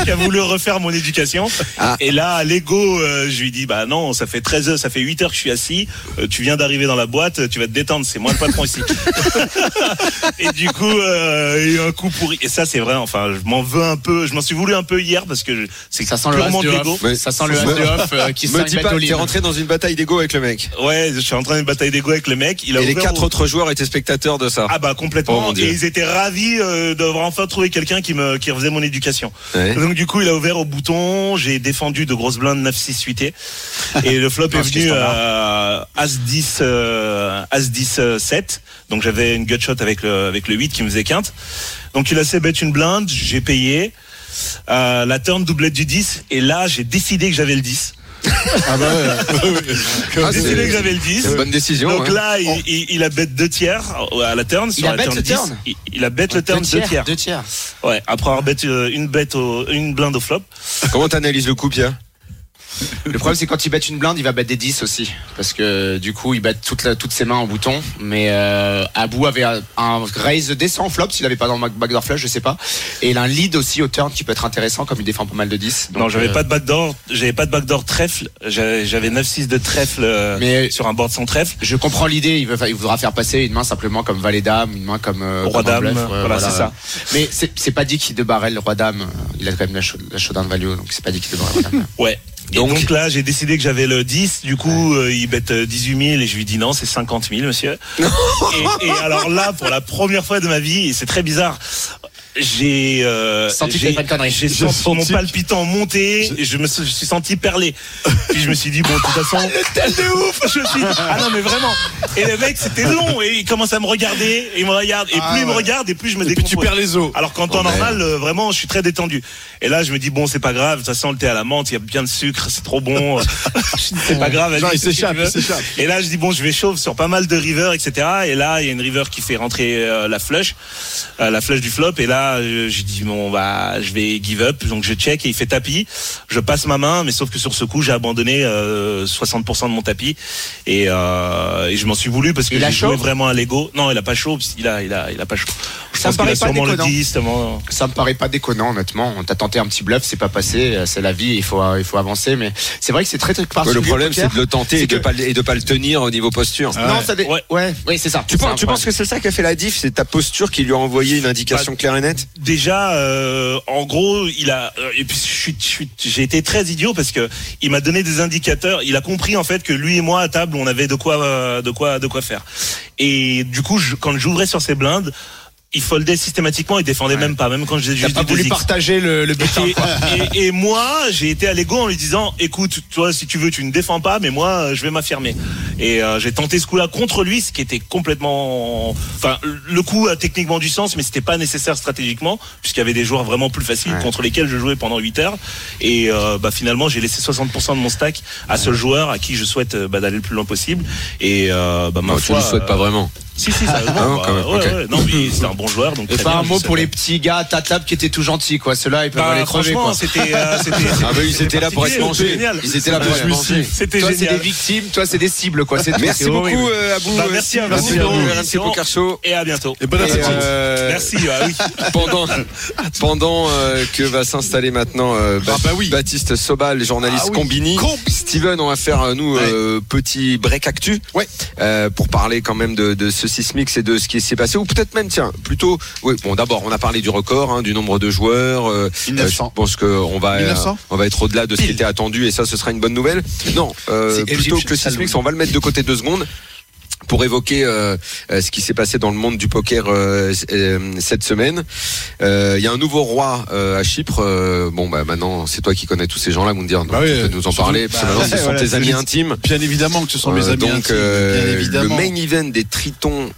et qui a voulu refaire mon éducation. Ah. Et là, à l'ego, euh, je lui dis bah non, ça fait 13 heures, ça fait 8 heures que je suis assis, euh, tu viens d'arriver dans la boîte, tu vas te détendre, c'est moi le patron ici. et du coup, euh, il y a eu un coup pourri. Et ça, c'est vrai, enfin, je m'en veux un peu, je m'en suis voulu un peu hier parce que je- c'est Ça sent le purement de. Ça sent le as Me- de off euh, qui Me dis pas t'es rentré dans une bataille d'ego avec le mec. Ouais, je suis en train d'une bataille d'ego avec le mec. Il a Et les quatre au- autres joueurs étaient spectateurs de ça. Ah bah Oh, complètement. mon Dieu. et ils étaient ravis euh, d'avoir enfin trouvé quelqu'un qui me qui refaisait mon éducation. Ouais. Donc du coup, il a ouvert au bouton. J'ai défendu de grosses blindes 9 6 8 et le flop est venu à As 10 euh, As 10 euh, 7. Donc j'avais une gutshot avec le avec le 8 qui me faisait quinte. Donc il a laissé bet une blinde, j'ai payé. Euh, la turn doublette du 10 et là j'ai décidé que j'avais le 10. Ah bah ouais. Ah, décidé que j'avais le 10. C'est une bonne décision. Donc hein. là, il, il, il a bet deux tiers à la turn. sur a la bet turn le 10. turn Il, il a bet le turn deux tiers. Deux tiers. Ouais, après avoir bet euh, une bête au, une blinde au flop. Comment t'analyses le coup, Pierre? Le problème, c'est quand il bet une blinde, il va battre des 10 aussi. Parce que du coup, il bat toute la- toutes ses mains en bouton. Mais euh, Abou avait un, un raise décent en flop s'il avait pas dans le backdoor flush, je sais pas. Et il a un lead aussi au turn qui peut être intéressant comme il défend pas mal de 10. Non, j'avais euh, pas de backdoor, j'avais pas de backdoor trèfle, j'avais j'avais 9-6 de trèfle euh, Mais- sur un board sans trèfle. Je comprends l'idée, il, veut- il voudra faire passer une main simplement comme valet dame, une main comme euh, Roi comme dame, bluff, voilà, c'est ça. Mais c'est pas dit qu'il de barrel le roi dame, il a quand même la, value, donc c'est pas dit qu'il de barrel le roi dame. Ouais. Donc- donc, là, j'ai décidé que j'avais le 10. Du coup, euh, il bête euh, 18 000 et je lui dis non, c'est 50 000, monsieur. et, et alors là, pour la première fois de ma vie, et c'est très bizarre, j'ai euh, Senti j'ai t'avais fait une connerie. j'ai J'ai senti mon palpitant monter et je me suis, je suis senti perler. Puis je me suis dit bon, de toute façon, tel de ouf. Je me suis dit, ah non mais vraiment. Et le mec, c'était long et il commence à me regarder, et il me regarde et Ah plus il me ouais. regarde et plus je me Et puis tu décompose. perds les os. Alors qu'en temps Oh, merde. normal, euh, vraiment, je suis très détendu. Et là, je me dis bon, c'est pas grave. De toute façon, le thé à la menthe, il y a bien de sucre, c'est trop bon. c'est pas grave. Genre, il s'échappe. Et là, je dis bon, je vais chauffe sur pas mal de river, etc. Et là, il y a une river qui fait rentrer euh, la flush, euh, la flush du flop. Et là, euh, je dis bon, bah, je vais give up. Donc je check et il fait tapis. Je passe ma main, mais sauf que sur ce coup, j'ai abandonné euh, 60% de mon tapis et, euh, et je m'en suis voulu parce que Il a j'ai joué vraiment à l'ego. Non, il a pas chaud. Il a, il a, il a pas chaud. Je Ça pense me paraît qu'il a pas sûrement le déconnant. 10, tellement- Ça me paraît pas déconnant, honnêtement. On t'a tenté un petit bluff, c'est pas passé, euh, c'est la vie, il faut, euh, il faut avancer. Mais c'est vrai que c'est très très Ouais, particulier. le problème, c'est de le tenter et de que- pas, le- et de pas le tenir au niveau posture. Non, ça dé- Ouais. ouais, oui, c'est ça. Tu, penses, tu penses que c'est ça qui a fait la diff? C'est ta posture qui lui a envoyé une indication Bah, claire et nette déjà euh, en gros il a euh, et j'ai été très idiot parce que il m'a donné des indicateurs. Il a compris en fait que lui et moi à table on avait de quoi euh, de quoi de quoi faire. Et du coup quand j'ouvrais sur ses blindes il foldait systématiquement il défendait même pas même quand je T'as juste pas du voulu 2X. partager le, le butin, Et, quoi. et- et moi, j'ai été à l'ego en lui disant, écoute, toi, si tu veux, tu ne défends pas, mais moi, je vais m'affirmer. Et euh, j'ai tenté ce coup-là contre lui, ce qui était complètement, enfin, le coup a techniquement du sens, mais c'était pas nécessaire stratégiquement, puisqu'il y avait des joueurs vraiment plus faciles Ouais. contre lesquels je jouais pendant 8 heures. Et euh, bah, finalement, j'ai laissé 60% de mon stack à ce joueur à qui je souhaite euh, bah, d'aller le plus loin possible. Et euh, bah, ma Tu le souhaites pas euh, vraiment. Si, si, sérieusement. Ah non, bah, quand même, ouais, ok. ouais. non, mais c'est un bon joueur, donc. Et pas bien, un mot pour les petits gars à ta table qui étaient tout gentils, quoi. Ceux-là, ils peuvent Bah, aller crever, quoi. c'était, euh, c'était, Ah bah ils étaient là pour être mangés. génial. Ils étaient là pour être mangés. C'était Toi, c'est des victimes, toi, c'est des cibles, quoi. Merci beaucoup euh, Abou. Bah, merci à vous. Merci Merci à vous. RMC Poker Show. Et à bientôt. Et bonne Et, appétit. euh, Merci, oui. pendant pendant euh, que va s'installer maintenant euh, Ah bah. Baptiste Sobal, journaliste Ah. Combini. Com- Steven, on va faire euh, nous euh, petit break actu Ouais. euh, pour parler quand même de, de ce Sismix et de ce qui s'est passé ou peut-être même tiens plutôt oui bon d'abord on a parlé du record hein, du nombre de joueurs euh, 1900. euh, je pense qu'on va 1900. on va être au-delà de ce qui était attendu et ça ce sera une bonne nouvelle non euh, plutôt que le Saloon. on va le mettre de côté deux secondes pour évoquer euh, euh, ce qui s'est passé dans le monde du poker euh, cette semaine. Euh, Il y a un nouveau roi à Chypre. Bon, bah maintenant, c'est toi qui connais tous ces gens-là, Moundir. Bah oui, tu peux nous en parler. parce que bah, maintenant, ce sont voilà, tes amis intimes. Bien évidemment que ce sont mes amis donc, intimes, bien le main event des Tritons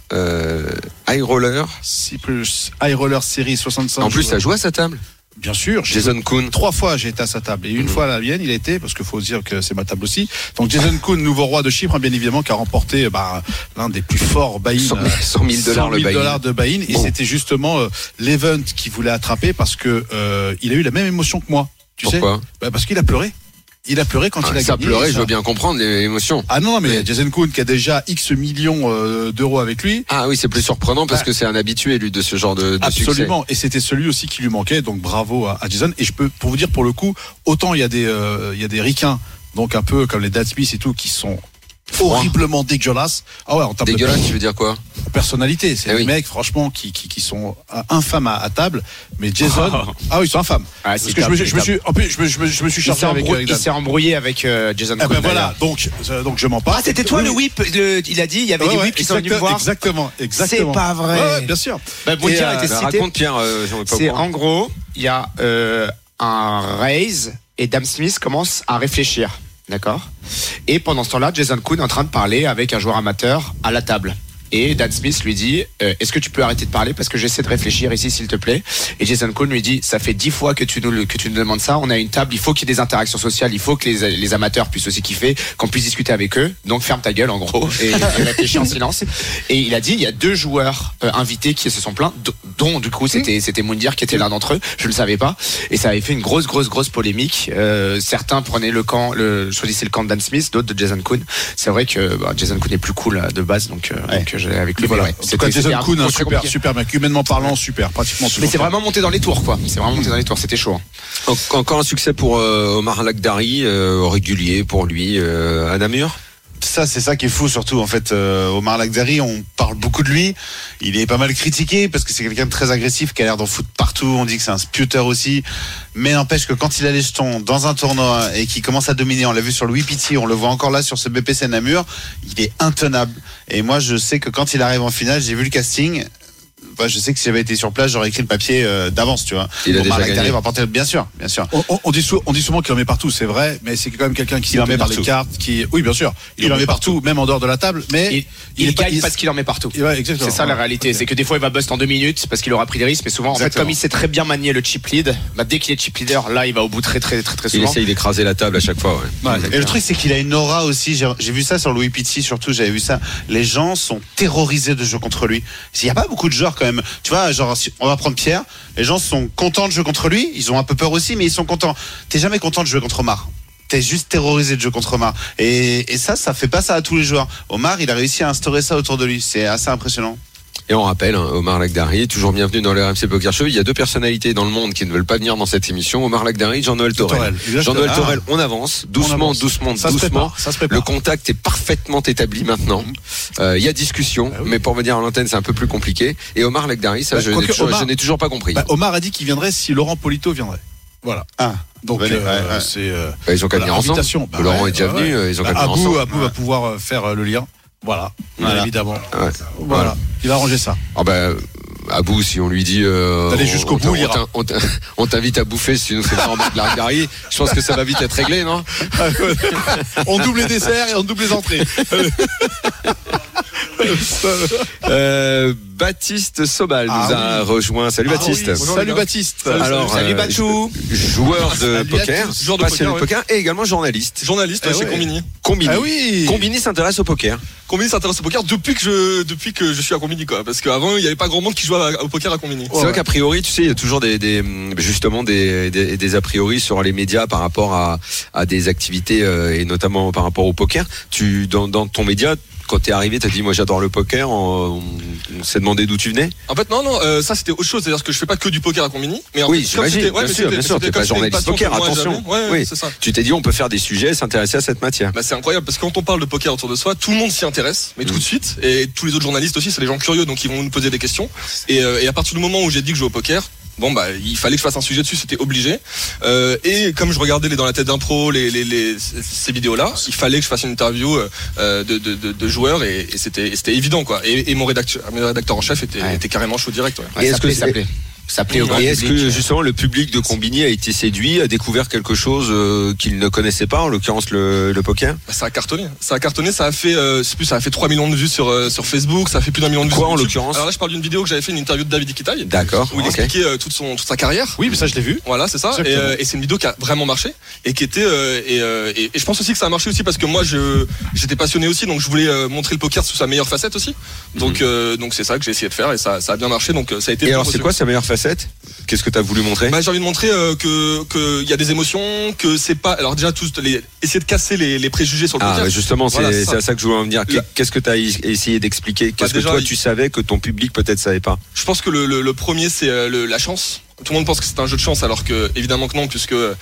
High Roller. 6 plus High Roller Series 65. En plus, t'as joué à sa table. Bien sûr. Jason Kuhn. Trois fois j'ai été à sa table et une Mhm. fois à la mienne il été parce qu'il faut dire que c'est ma table aussi. Donc Jason Kuhn, nouveau roi de Chypre, hein, bien évidemment, qui a remporté bah, l'un des plus forts buy-in. 100 euh, 100 000 dollars le 100 000 buy-in. dollars de buy-in et Bon. c'était justement euh, l'event qu'il voulait attraper parce que euh, il a eu la même émotion que moi. Tu sais? Pourquoi Bah, Parce qu'il a pleuré. Il a pleuré quand il Ah, a Ça gagné. pleurait, ça- je veux bien comprendre l'émotion. Ah non, mais Jason Kuhn qui a déjà X millions euh, d'euros avec lui. Ah oui, c'est plus surprenant parce que c'est un habitué lui de ce genre de, de succès. Absolument, et c'était celui aussi qui lui manquait, donc bravo à, à Jason. Et je peux, pour vous dire, pour le coup, autant il y a des, euh, il y a des ricains, donc un peu comme les Dad Smith et tout, qui sont horriblement dégueulasses. Ah ouais, en termes Dégueulasse, tu veux dire quoi? de personnalité, c'est Eh des oui. mecs, franchement, qui, qui, qui sont euh, infâmes à, à table. Mais Jason, ah oui, ils sont infâmes. Ah, Parce c'est que je me, je suis, en plus, je me, je me, je me suis Il chargé s'est avec, embrouillé, avec il s'est embrouillé avec euh, Jason Ah Kuhn, ben voilà, donc, euh, donc je m'en parle. Ah, c'était toi Oui, le whip le- Il a dit, il y avait Ouais, des ouais, whips qui sont venus voir. Exactement, exactement. C'est pas vrai. Ouais, ouais, bien sûr. Bah, euh, été Bah, cité. Raconte Pierre, euh, C'est en gros, il y a euh, un raise et Dame Smith commence à réfléchir. D'accord Et pendant ce temps-là, Jason Kuhn est en train de parler avec un joueur amateur à la table. Et Dan Smith lui dit euh, Est-ce que tu peux arrêter de parler parce que j'essaie de réfléchir ici, s'il te plaît? Et Jason Kuhn lui dit Ça fait dix fois que tu nous que tu nous demandes ça. On a une table. Il faut qu'il y ait des interactions sociales. Il faut que les, les amateurs puissent aussi kiffer, qu'on puisse discuter avec eux. Donc ferme ta gueule en gros et, et réfléchis en silence. Et il a dit Il y a deux joueurs euh, invités qui se sont plaints, do- dont du coup c'était c'était Moundir qui était l'un d'entre eux. Je ne le savais pas. Et ça avait fait une grosse grosse grosse polémique. Euh, certains prenaient le camp, le choisissaient le camp de Dan Smith, d'autres de Jason Kuhn. C'est vrai que bah, Jason Kuhn est plus cool euh, de base, donc, euh, Ouais. donc avec lui. Voilà. ouais, En tout c'était- cas, Jason un Kuhn, un super, compliqué. super mec. Humainement parlant, super. Pratiquement Mais c'est vraiment monté dans les tours, quoi. C'est vraiment monté dans les tours. C'était chaud. hein. En- Encore un succès pour euh, Omar Lagdari, euh, régulier pour lui euh, à Namur. Ça, c'est ça qui est fou, surtout. En fait, euh, Omar Lagdari, on parle beaucoup de lui. Il est pas mal critiqué parce que c'est quelqu'un de très agressif qui a l'air d'en foutre partout. On dit que c'est un sputer aussi. Mais n'empêche que quand il a les jetons dans un tournoi et qu'il commence à dominer, on l'a vu sur le Wipiti, on le voit encore là sur ce BPC Namur, il est intenable. Et moi, je sais que quand il arrive en finale, j'ai vu le casting. Bah, je sais que si j'avais été sur place, j'aurais écrit le papier euh, d'avance, tu vois. Il a Omar déjà gagné. va bien sûr, bien sûr. On, on- on dit sou- on dit souvent qu'il en met partout, c'est vrai, mais c'est quand même quelqu'un qui Il en met tenir les partout. cartes, qui, oui, bien sûr, il, en met partout, même en dehors de la table, mais Il, il est pas- gagne il- parce qu'il en met partout. Ouais, exactement. C'est ça la réalité. C'est que des fois il va bust en deux minutes parce qu'il aura pris des risques, mais souvent en fait comme il sait très bien manier le chip lead, bah, dès qu'il est chip leader, là il va au bout très très très très Il souvent. essaye d'écraser la table à chaque fois. Ouais. Ouais. Et le truc, c'est qu'il a une aura aussi. J'ai j'ai vu ça sur Louis Pitti, surtout, j'avais vu ça. Les gens sont terrorisés de jouer contre lui. Il n'y a pas beaucoup de joueurs quand Tu vois, genre, on va prendre Pierre, les gens sont contents de jouer contre lui. Ils ont un peu peur aussi, mais ils sont contents. T'es jamais content de jouer contre Omar. T'es juste terrorisé de jouer contre Omar. Et, et ça, ça fait pas ça à tous les joueurs. Omar, il a réussi à instaurer ça autour de lui. C'est assez impressionnant. Et on rappelle, hein, Omar Lagdari, toujours bienvenu dans le RMC Poker Show. Il y a deux personnalités dans le monde qui ne veulent pas venir dans cette émission. Omar Lagdari, Jean-Noël Torel. Jean-Noël Ah. Torel, on avance, doucement, avance. doucement, Ça se doucement. ça se prépare. Le contact est parfaitement établi maintenant. Euh, Il y a discussion, Bah oui. mais pour venir à l'antenne, c'est un peu plus compliqué. Et Omar Lagdari, ça, Bah, je n'ai toujours, Omar- je n'ai toujours pas compris. Bah, Omar a dit qu'il viendrait si Laurent Polito viendrait. Voilà. Ah, Donc Venez, euh, ouais, ouais. c'est euh, Bah, ils ont qu'à voilà, venir ensemble. Bah Laurent ouais, est déjà venu, ils ont Bah, qu'à venir Abou, ensemble. Abou va pouvoir euh, faire euh, le lien. Voilà, Voilà. évidemment. Ouais. Voilà. Il va arranger ça. Ah bah, Abou, si on lui dit euh, D'aller on- jusqu'au bout, on t'in- on t'invite à bouffer si nous c'est pas en mode Lagdari, je pense que ça va vite être réglé, non? On double les desserts et on double les entrées. Euh, Baptiste Sobal nous Ah a rejoint. Salut Ah Baptiste. oui, Salut Baptiste. Alors, Salut euh, Bachou. joueur de Salut poker. Joueur de passionné de poker, et également journaliste. Journaliste Eh chez ouais. Combini. Combini. Ah oui. Combini s'intéresse au poker. Combini s'intéresse au poker depuis que je depuis que je suis à Combini quoi. Parce qu'avant il n'y avait pas grand monde qui jouait au poker à Combini. C'est vrai qu'a priori, tu sais, il y a toujours des, des justement des, des, des a priori sur les médias par rapport à, à des activités euh, et notamment par rapport au poker. Tu dans, dans ton média, quand t'es arrivé, t'as dit moi j'adore le poker. On, on s'est demandé d'où tu venais. En fait non non euh, ça c'était autre chose c'est-à-dire que je fais pas que du poker à Combini. Mais en Oui, j'imagine, ouais, bien sûr, bien sûr, t'es pas journaliste poker, attention. Ouais, Oui. c'est ça. Tu t'es dit on peut faire des sujets, s'intéresser à cette matière. Bah, c'est incroyable parce que quand on parle de poker autour de soi, tout le monde s'y intéresse, mais tout de suite. Et tous les autres journalistes aussi, c'est des gens curieux, donc ils vont nous poser des questions. Et, euh, et à partir du moment où j'ai dit que je jouais au poker, bon bah il fallait que je fasse un sujet dessus, c'était obligé. Euh, et comme je regardais les dans la tête d'un pro, les, les, les- ces vidéos-là, il fallait que je fasse une interview euh, de, de, de, de joueurs et, et c'était évident quoi. Et, et mon rédacteur, mon rédacteur en chef était, Ouais. était carrément chaud direct. Ouais. Ouais, Et ça est-ce que plaît, c'est- ça plaît. Au grand Et est-ce public. que justement le public de Combini a été séduit, a découvert quelque chose euh, qu'il ne connaissait pas, en l'occurrence le, le poker? Bah, ça a cartonné. Ça a cartonné. Ça a fait, euh, plus, ça a fait 3 millions de vues sur euh, sur Facebook. Ça a fait plus d'un million de vues. Quoi, en l'occurrence? Alors là, je parle d'une vidéo que j'avais fait, une interview de David Iquitaille. D'accord. Où il expliquait euh, toute son toute sa carrière. Oui, mais ça je l'ai vu. Voilà, c'est ça. Et, Exactement. euh, et c'est une vidéo qui a vraiment marché et qui était euh, et, euh, et, et je pense aussi que ça a marché aussi parce que moi je j'étais passionné aussi donc je voulais euh, montrer le poker sous sa meilleure facette aussi. Donc euh, donc c'est ça que j'ai essayé de faire et ça ça a bien marché donc ça a été. Et alors c'est quoi sa meilleure facette Qu'est-ce que tu as voulu montrer? Bah, j'ai envie de montrer euh, que que il y a des émotions, que c'est pas. Alors déjà tous les essayer de casser les, les préjugés sur le Ah, bah justement, c'est Voilà, ça. à ça que je voulais en venir. Qu'est-ce que tu as essayé d'expliquer? Qu'est-ce que déjà, toi il- tu savais que ton public peut-être savait pas? Je pense que le, le, le premier c'est euh, la chance. Tout le monde pense que c'est un jeu de chance alors que évidemment que non puisque euh,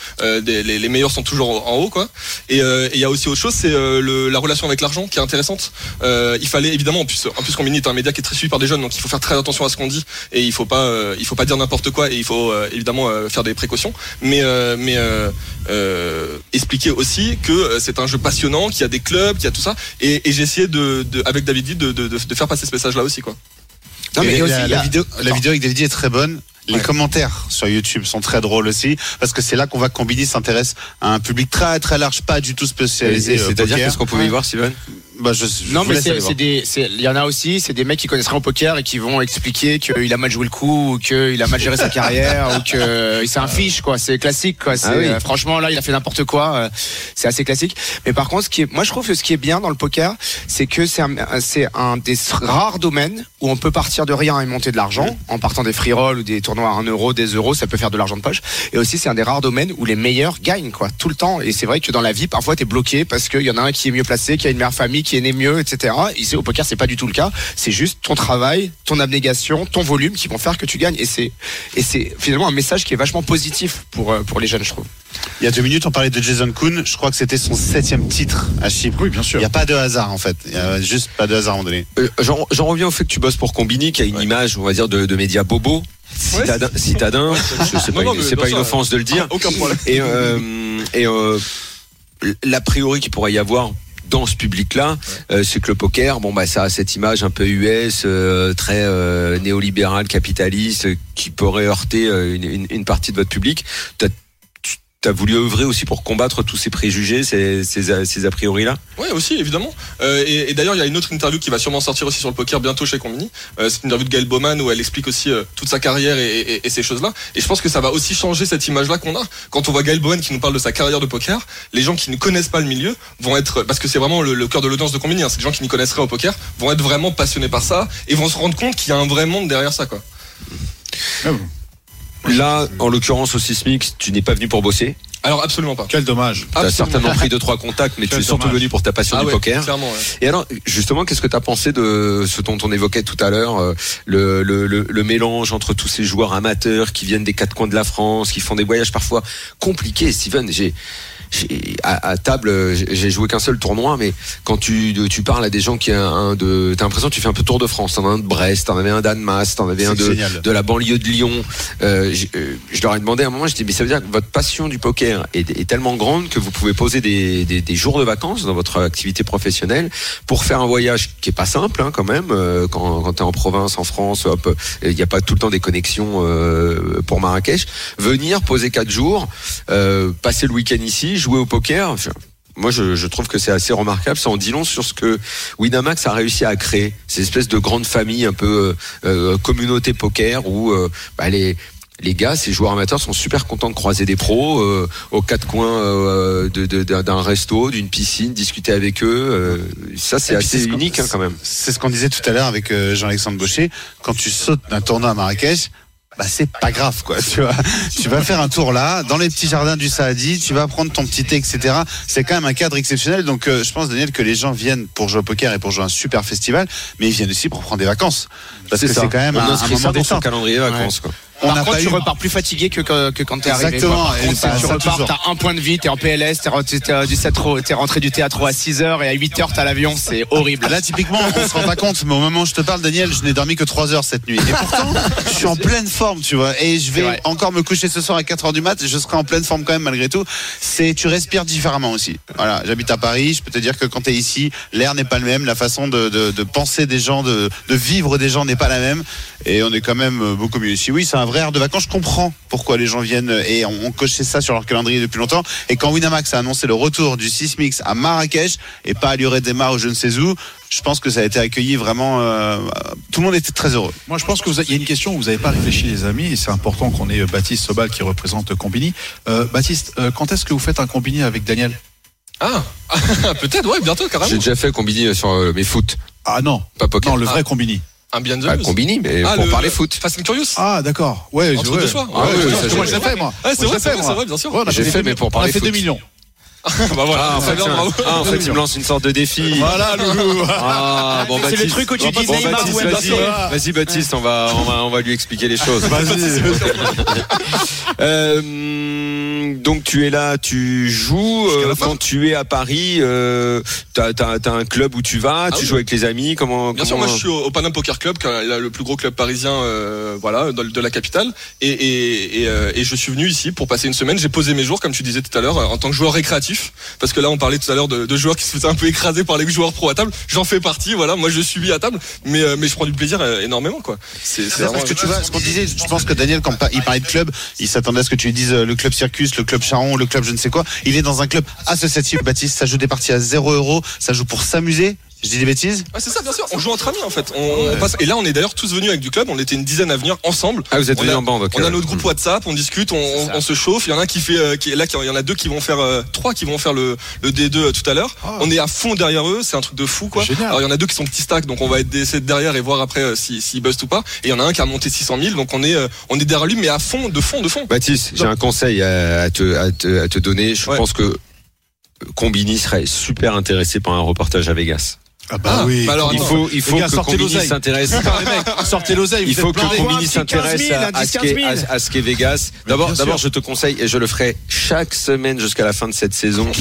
des- les, les meilleurs sont toujours en haut quoi. Et euh, il y a aussi autre chose c'est euh, le- la relation avec l'argent qui est intéressante. Euh, il fallait évidemment en plus en plus Combini est un média qui est très suivi par des jeunes donc il faut faire très attention à ce qu'on dit et il faut pas euh, il faut pas dire n'importe quoi et il faut euh, évidemment euh, faire des précautions mais euh, mais euh, euh, expliquer aussi que c'est un jeu passionnant qu'il y a des clubs qu'il y a tout ça et, et j'ai essayé de, de avec David de, de, de, de faire passer ce message là aussi quoi. Non, mais Et aussi, la, vidéo, la vidéo avec David est très bonne. Les Ouais. commentaires sur YouTube sont très drôles aussi, parce que c'est là qu'on voit que Combini s'intéresse à un public très très large, pas du tout spécialisé. euh, C'est-à-dire qu'est-ce qu'on pouvait y voir, Steven Bah, je, je Non mais c'est des il y en a aussi c'est des mecs qui connaissent rien au poker et qui vont expliquer qu'il a mal joué le coup ou qu'il a mal géré sa carrière ou que c'est un fiche quoi. C'est classique quoi. C'est Ah oui. euh, franchement là il a fait n'importe quoi euh, c'est assez classique. Mais par contre ce qui est moi je trouve que ce qui est bien dans le poker c'est que c'est un, c'est un des rares domaines où on peut partir de rien et monter de l'argent. En partant des free rolls ou des tournois à 1 euro des euros ça peut faire de l'argent de poche. Et aussi c'est un des rares domaines où les meilleurs gagnent quoi tout le temps. Et c'est vrai que dans la vie parfois t'es bloqué parce qu'il y en a un qui est mieux placé qui a une meilleure famille qui est né mieux etc ici au poker c'est pas du tout le cas c'est juste ton travail ton abnégation ton volume qui vont faire que tu gagnes et c'est et c'est finalement un message qui est vachement positif pour euh, pour les jeunes je trouve Il y a deux minutes, on parlait de Jason Kuhn. Je crois que c'était son septième titre à Chypre. Oui, bien sûr. Il n'y a pas de hasard en fait. Il n'y a juste pas de hasard à un moment donné. Euh, J'en j'en reviens au fait que tu bosses pour Combini, qui a une image, on va dire, de, de média bobo. Citadin, citadin je sais pas, Non, c'est bien pas une offense de le dire. Aucun problème. Et, euh, et euh, l'a priori qu'il pourrait y avoir dans ce public-là, euh, c'est que le poker, bon bah ça a cette image un peu US, euh, très euh, néolibérale, capitaliste, euh, qui pourrait heurter euh, une, une- une partie de votre public. T'as as voulu œuvrer aussi pour combattre tous ces préjugés, ces, ces, a- ces a priori là. Oui, aussi, évidemment. Euh, et et d'ailleurs, il y a une autre interview qui va sûrement sortir aussi sur le poker bientôt chez Combini. Euh, c'est une interview de Gaël Bowman où elle explique aussi euh, toute sa carrière et, et- et ces choses-là. Et je pense que ça va aussi changer cette image-là qu'on a. Quand on voit Gaël Bowman qui nous parle de sa carrière de poker, les gens qui ne connaissent pas le milieu vont être, parce que c'est vraiment le, le cœur de l'audience de Combini, hein, c'est des gens qui n'y connaissent rien au poker, vont être vraiment passionnés par ça et vont se rendre compte qu'il y a un vrai monde derrière ça, quoi. Là, en l'occurrence au Sismix, tu n'es pas venu pour bosser. Alors absolument pas. Quel dommage. Tu as certainement pris deux trois contacts, mais tu es surtout dommage. venu pour ta passion Ah du ouais, poker. clairement. ouais. Et alors, justement, qu'est-ce que tu as pensé de ce dont on évoquait tout à l'heure, euh, le, le, le, le mélange entre tous ces joueurs amateurs qui viennent des quatre coins de la France, qui font des voyages parfois compliqués. Steven, j'ai- à, à table, euh, j'ai joué qu'un seul tournoi, mais quand tu, tu parles à des gens qui ont un de, t'as l'impression que tu fais un peu tour de France. T'en as un de Brest, t'en avais un d'Annemasse, t'en avais un de, de la banlieue de Lyon. Euh, euh, je leur ai demandé à un moment, je dis mais ça veut dire que votre passion du poker est, est tellement grande que vous pouvez poser des, des, des jours de vacances dans votre activité professionnelle pour faire un voyage qui est pas simple hein, quand même. euh, quand quand tu es en province, en France, hop, il n'y a pas tout le temps des connexions euh, pour Marrakech. Venir poser quatre jours, euh, passer le week-end ici, jouer au poker. moi, je, je trouve que c'est assez remarquable. Ça en dit long sur ce que Winamax a réussi à créer. Ces espèces de grandes familles, un peu euh, euh, communauté poker, où euh, bah, les les gars, ces joueurs amateurs sont super contents de croiser des pros euh, aux quatre coins euh, de- d'un resto, d'une piscine, discuter avec eux. euh, ça, c'est assez ce unique hein, quand même. C'est ce qu'on disait tout à l'heure avec euh, Jean-Alexandre Baucher. Quand tu sautes d'un tournoi à Marrakech, bah c'est pas grave quoi. Tu vois, tu vas faire un tour là, dans les petits jardins du Saadi, tu vas prendre ton petit thé, etc. C'est quand même un cadre exceptionnel. Donc euh, je pense Daniel que les gens viennent pour jouer au poker et pour jouer à un super festival, mais ils viennent aussi pour prendre des vacances. Parce que c'est quand même On un, un moment dans son calendrier vacances. Quoi. On par contre, tu eu- repars plus fatigué que, que, que quand t'es arrivé. Exactement. Par contre, tu repars, t'as un point de vie, t'es en PLS, t'es, re- t'es, t'es du 7 t'es rentré du théâtre à 6h et à 8h t'as l'avion, c'est horrible. Là, typiquement, on se rend pas compte, mais au moment où je te parle, Daniel, je n'ai dormi que 3 heures cette nuit. Et pourtant, je suis en pleine forme, tu vois. Et je vais encore me coucher ce soir à 4 heures du mat. Je serai en pleine forme quand même, malgré tout. C'est, tu respires différemment aussi. Voilà. J'habite à Paris. Je peux te dire que quand tu es ici, l'air n'est pas le même. La façon de, de, de penser des gens, de, de vivre des gens n'est pas la même. Et on est quand même euh, beaucoup mieux ici. Oui, c'est un vrai air de vacances. Je comprends pourquoi les gens viennent et ont, coché ça sur leur calendrier depuis longtemps. Et quand Winamax a annoncé le retour du Sismix à Marrakech et pas à Luré des Mars ou je ne sais où, je pense que ça a été accueilli vraiment. euh, tout le monde était très heureux. Moi, je pense que vous a- il y a une question où vous n'avez pas réfléchi, les amis, et c'est important qu'on ait euh, Baptiste Sobal qui représente Combini. Euh, Baptiste, euh, quand est-ce que vous faites un Combini avec Daniel? Ah, peut-être, ouais, bientôt, J'ai carrément. déjà fait combiner sur euh, mes foot, Ah non, pas poker. non, le vrai Combini. Un Beyond the News. combini, mais Ah, pour le- parler foot. Fast and Curious. Ah d'accord, ouais, Entre ouais. deux choix. Ouais, Ah ouais, parce ça, que moi j'ai- je l'ai fait moi. Ouais, c'est vrai, c'est vrai, bien sûr. Ouais, on a J'ai des fait, mais pour On a parler fait foot. 2 millions. Bah voilà, Ah, en très fait, bien, c'est un- bravo. ah, en fait, il me lance une sorte de défi. Voilà, loulou. Ah, bon, C'est le truc où tu Bon, dis bon, Neymar Baptiste, ou vas-y, Mbappé. vas-y, Baptiste, on va, on va, on va lui expliquer les choses. Vas-y. Euh, donc tu es là, tu joues. Euh, quand tu es à Paris, euh, t'as as, un club où tu vas, tu oui. joues avec les amis. Comment Bien sûr, moi je suis au, au Panam Poker Club, le plus gros club parisien, euh, voilà, de, de la capitale, et, et, et, euh, et je suis venu ici pour passer une semaine. J'ai posé mes jours, comme tu disais tout à l'heure, en tant que joueur récréatif, parce que là on parlait tout à l'heure de, de joueurs qui se faisaient un peu écraser par les joueurs pro à table. J'en fais partie, voilà. Moi je suis à table, mais euh, mais je prends du plaisir euh, énormément, quoi. C'est C'est parce vraiment- que tu vois, ce qu'on disait, je pense que Daniel, quand il parlait de club, il s'attendait à ce que tu lui dises euh, le club Circus, le club Charon, le club je ne sais quoi. Il est dans un club associatif, Baptiste. Ça joue des parties à 0 euros. Ça joue pour s'amuser. Je dis des bêtises Ouais, c'est ça, bien sûr. On joue entre amis en fait. On, on passe. Et là, on est d'ailleurs tous venus avec du club. On était une dizaine à venir ensemble. Ah, vous êtes venus en bande, ok. On a notre groupe Mm. WhatsApp, on discute, on, se chauffe. Il y en a un qui fait, euh, qui là, il y en a deux qui vont faire, euh, trois qui vont faire le, le D2 euh, tout à l'heure. Ah. On est à fond derrière eux, c'est un truc de fou quoi. Génial. Alors il y en a deux qui sont petits stacks, donc on va être essayer de derrière et voir après euh, si s'ils bustent ou pas. Et il y en a un qui a monté 600 000, donc on est, euh, on est derrière lui, mais à fond, de fond, de fond. Baptiste, j'ai un conseil à, à te, à, te, à te donner. Je Ouais. pense que Combini serait super intéressé par un reportage à Vegas. Ah bah Ah, oui. bah alors, il faut, il faut gars, que Combini s'intéresse. Sortez l'oseille. Il faut que. Combini s'intéresse 15 000, à, à 10, ce qu'est 15 000. à, à ce qu'est Vegas. D'abord, d'abord, je te conseille et je le ferai chaque semaine jusqu'à la fin de cette saison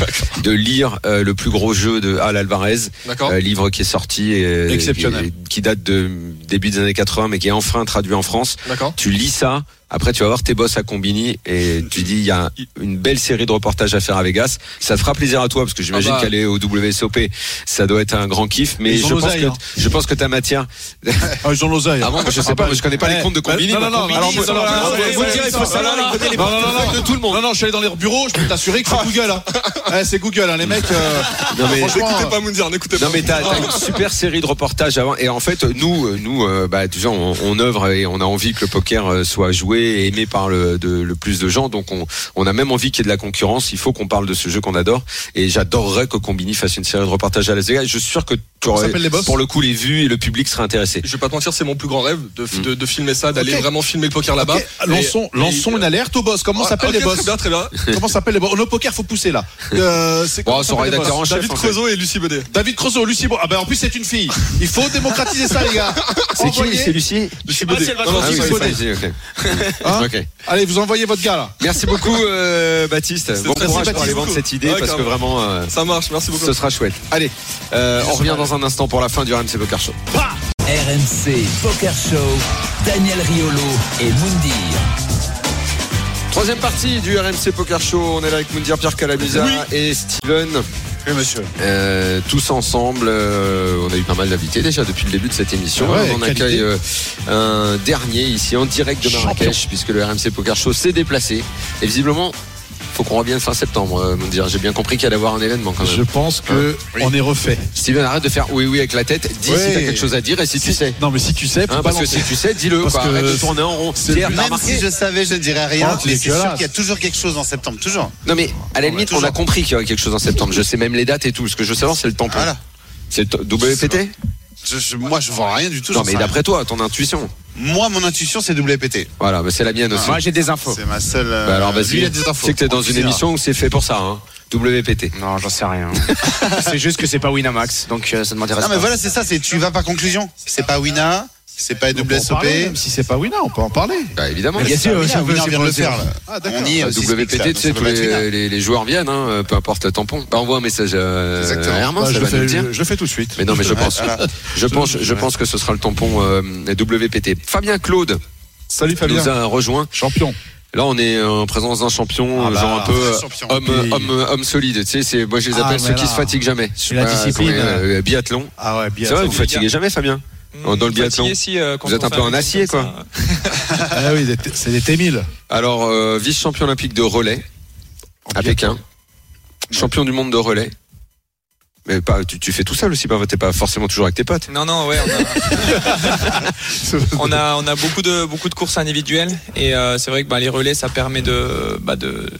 de lire euh, le plus gros jeu de Al Alvarez, euh, livre qui est sorti et Exceptionnel. et- qui date de début des années 80 mais qui est enfin traduit en France. D'accord. Tu lis ça. Après, tu vas voir tes boss à Combini et tu dis il y a une belle série de reportages à faire à Vegas. Ça te fera plaisir à toi parce que j'imagine Ah bah. qu'aller au WSOP, ça doit être un grand kiff. Mais je pense que hein. je pense que ta matière. Ah, ils ont l'oseille. Ah bon, je sais pas, moi, je connais pas les comptes de Combini. Non, non, non. Alors, vous dire, il faut savoir les non. de tout le monde. Non, non, je suis allé dans les bureaux, je peux t'assurer que c'est Google. Hein. C'est Google, hein, les mecs. euh, Non mais N'écoutez pas Moundir, n'écoutez pas. Non mais t'as une super série de reportages avant et en fait nous euh, nous euh, bah déjà on, on œuvre et on a envie que le poker euh, soit joué et aimé par le, de, le plus de gens donc on, on a même envie qu'il y ait de la concurrence il faut qu'on parle de ce jeu qu'on adore et j'adorerais que Combini fasse une série de reportages à Las Vegas je suis sûr que aurais s'appellent les boss pour le coup les vues et le public seraient intéressés Je vais pas te mentir, c'est mon plus grand rêve de, Mm. de, de filmer ça, d'aller vraiment filmer le poker là-bas. ok, Lançons, Et- lançons et- une alerte aux boss. Comment Ah, s'appellent ok, les boss Très bien, très bien. Comment s'appellent les boss Au poker, faut pousser là. Euh, c'est Bon, son rédacteur en chef, David en fait. Creusot et Lucie Baudet. David Creusot, Lucie. Bon, ah ben en plus c'est une fille. Il faut démocratiser ça, les gars. c'est qui? C'est Lucie? Lucie pas si Baudet. Hein Allez, vous envoyez votre gars là. merci beaucoup euh, Baptiste. Bon très courage pour aller vendre cette idée Ouais, parce que vraiment euh, Ça marche, merci beaucoup. ce sera chouette. Allez euh, on revient dans un instant pour la fin du RMC Poker Show. RMC Poker Show, Daniel Riolo et Moundir. Troisième partie du RMC Poker Show. On est là avec Moundir Pierre Calamusa et Steven. Oui, monsieur. Euh, tous ensemble. euh, on a eu pas mal d'invités déjà depuis le début de cette émission. Ah ouais, on accueille euh, un dernier ici en direct de Marrakech Champion. puisque le RMC Poker Show s'est déplacé. Et visiblement, faut qu'on revienne fin septembre, euh, Moundir. J'ai bien compris qu'il allait y avoir un événement quand même. Je pense que on est refait. Steven, arrête de faire oui oui avec la tête. Dis si t'as quelque chose à dire et si tu sais. Non, mais si tu sais, Hein, parce que si tu sais, dis-le. Parce quoi. que Arrête de tourner en rond. Pierre, Même remarqué si je savais, je ne dirais rien. Oh, mais c'est sûr qu'il y a toujours quelque chose en septembre. Toujours. Non mais à la limite, on a compris qu'il y aurait quelque chose en septembre. Je sais même les dates et tout. Ce que je veux savoir, c'est le tampon. Voilà. C'est WPT Je- je- moi, je vois rien du tout. Non mais d'après toi, ton intuition. Moi, mon intuition, c'est WPT. Voilà, bah, c'est la mienne aussi. Moi, j'ai des infos. C'est ma seule. euh, Bah alors lui, vas-y. il a des Tu infos. sais que t'es dans une dira. émission où c'est fait pour ça. Hein. WPT. Non, j'en sais rien. c'est juste que c'est pas Winamax, donc euh, ça ne m'intéresse Non, pas. mais voilà, c'est ça. C'est tu vas par conclusion. C'est pas Wina. C'est pas WSOP. même si c'est pas Wina, on peut en parler. Bah évidemment. Mais Bien sûr, Wina, vient de le faire. là. Ah, d'accord. On y est. WPT, tu donc sais, tous les, les- les joueurs viennent, hein, euh, peu importe le tampon. Bah, envoie un message à à Herman, Bah, ça je, va le nous le fais, dire. je, le fais tout de suite. Mais non, mais je pense, je pense, je pense que ce sera le tampon euh, WPT. Fabien Claude Salut Fabien. nous a rejoint. Champion. Là, on est en présence d'un champion, Ah bah, genre un peu euh, champion. homme, Oui. homme, homme solide. Tu sais, moi je les Ah, appelle ceux qui se fatiguent jamais. La pas discipline, euh, biathlon. Ah ouais. C'est vrai, vous fatiguez jamais, Fabien? Dans le biathlon. euh, Vous êtes un peu en acier, quoi. Ah oui, c'est des T1000. Alors, euh, vice-champion olympique de relais à Pékin, champion du monde de relais. Mais pas, tu, tu fais tout seul aussi, pas, t'es pas forcément toujours avec tes potes. Non, non, ouais, on a, on a, on a beaucoup de, beaucoup de courses individuelles et euh, c'est vrai que bah, les relais, ça permet de, bah, de,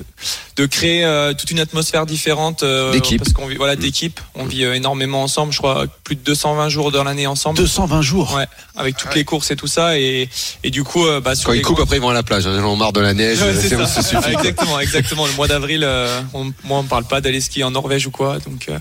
de créer euh, toute une atmosphère différente. euh, D'équipe. Parce qu'on vit, voilà, d'équipe. On vit euh, énormément ensemble. Je crois plus de 220 jours dans l'année ensemble. 220 jours. Ouais, avec toutes les courses et tout ça et, et du coup, euh, bah, sur Quand les ils coupent, après ils vont à la plage. Hein, ils en ont marre de la neige. Ouais, c'est ça. ça suffit. quoi. exactement, exactement. Le mois d'avril, euh, on, moi, on parle pas d'aller skier en Norvège ou quoi. Donc, euh,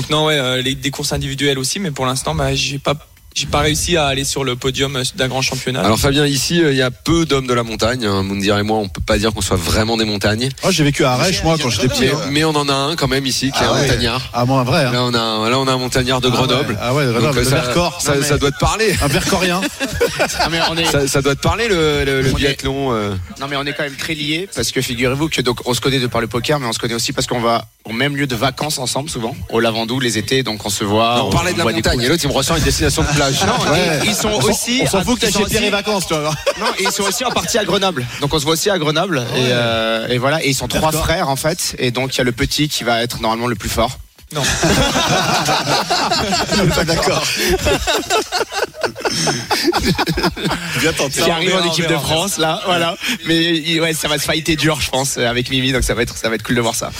donc non, ouais, euh, les, des courses individuelles aussi, mais pour l'instant, bah, j'ai pas, j'ai pas réussi à aller sur le podium d'un grand championnat. Alors Fabien, ici, euh, il y a peu d'hommes de la montagne. Hein. Moundir et moi, on peut pas dire qu'on soit vraiment des montagnes. Oh, j'ai vécu à Arèche, moi, quand j'étais petit. Mais, hein. mais on en a un quand même ici, qui est Ah un ouais. montagnard. Ah, moi, un vrai. Hein. Là, on a, un- là, on a un montagnard de Grenoble. Ah ouais, ah ouais, Grenoble, Donc, le ça, Vercors. ça, Non, mais- ça doit te parler. Un Vercorien. Ah, mais on est- Ça, ça doit te parler le, le, le On est- biathlon. euh. Non mais on est quand même très liés parce que figurez-vous que donc on se connaît de par le poker mais on se connaît aussi parce qu'on va au même lieu de vacances ensemble souvent au Lavandou les étés donc on se voit Non, on parlait de la montagne. Et l'autre, il me ressort une destination de plage. Non, Ouais. ils sont aussi. On s'en fout que vacances. Non, et ils sont aussi en partie à Grenoble. Donc on se voit aussi à Grenoble. Et, euh, et voilà. Et ils sont trois frères en fait. Et donc il y a le petit qui va être normalement le plus fort. Non. Pas d'accord. Bien tenté. Qui arrive en équipe de France là, voilà. Mais ouais, ça va se fighter dur, je pense, avec Mimi. Donc ça va être, ça va être cool de voir ça.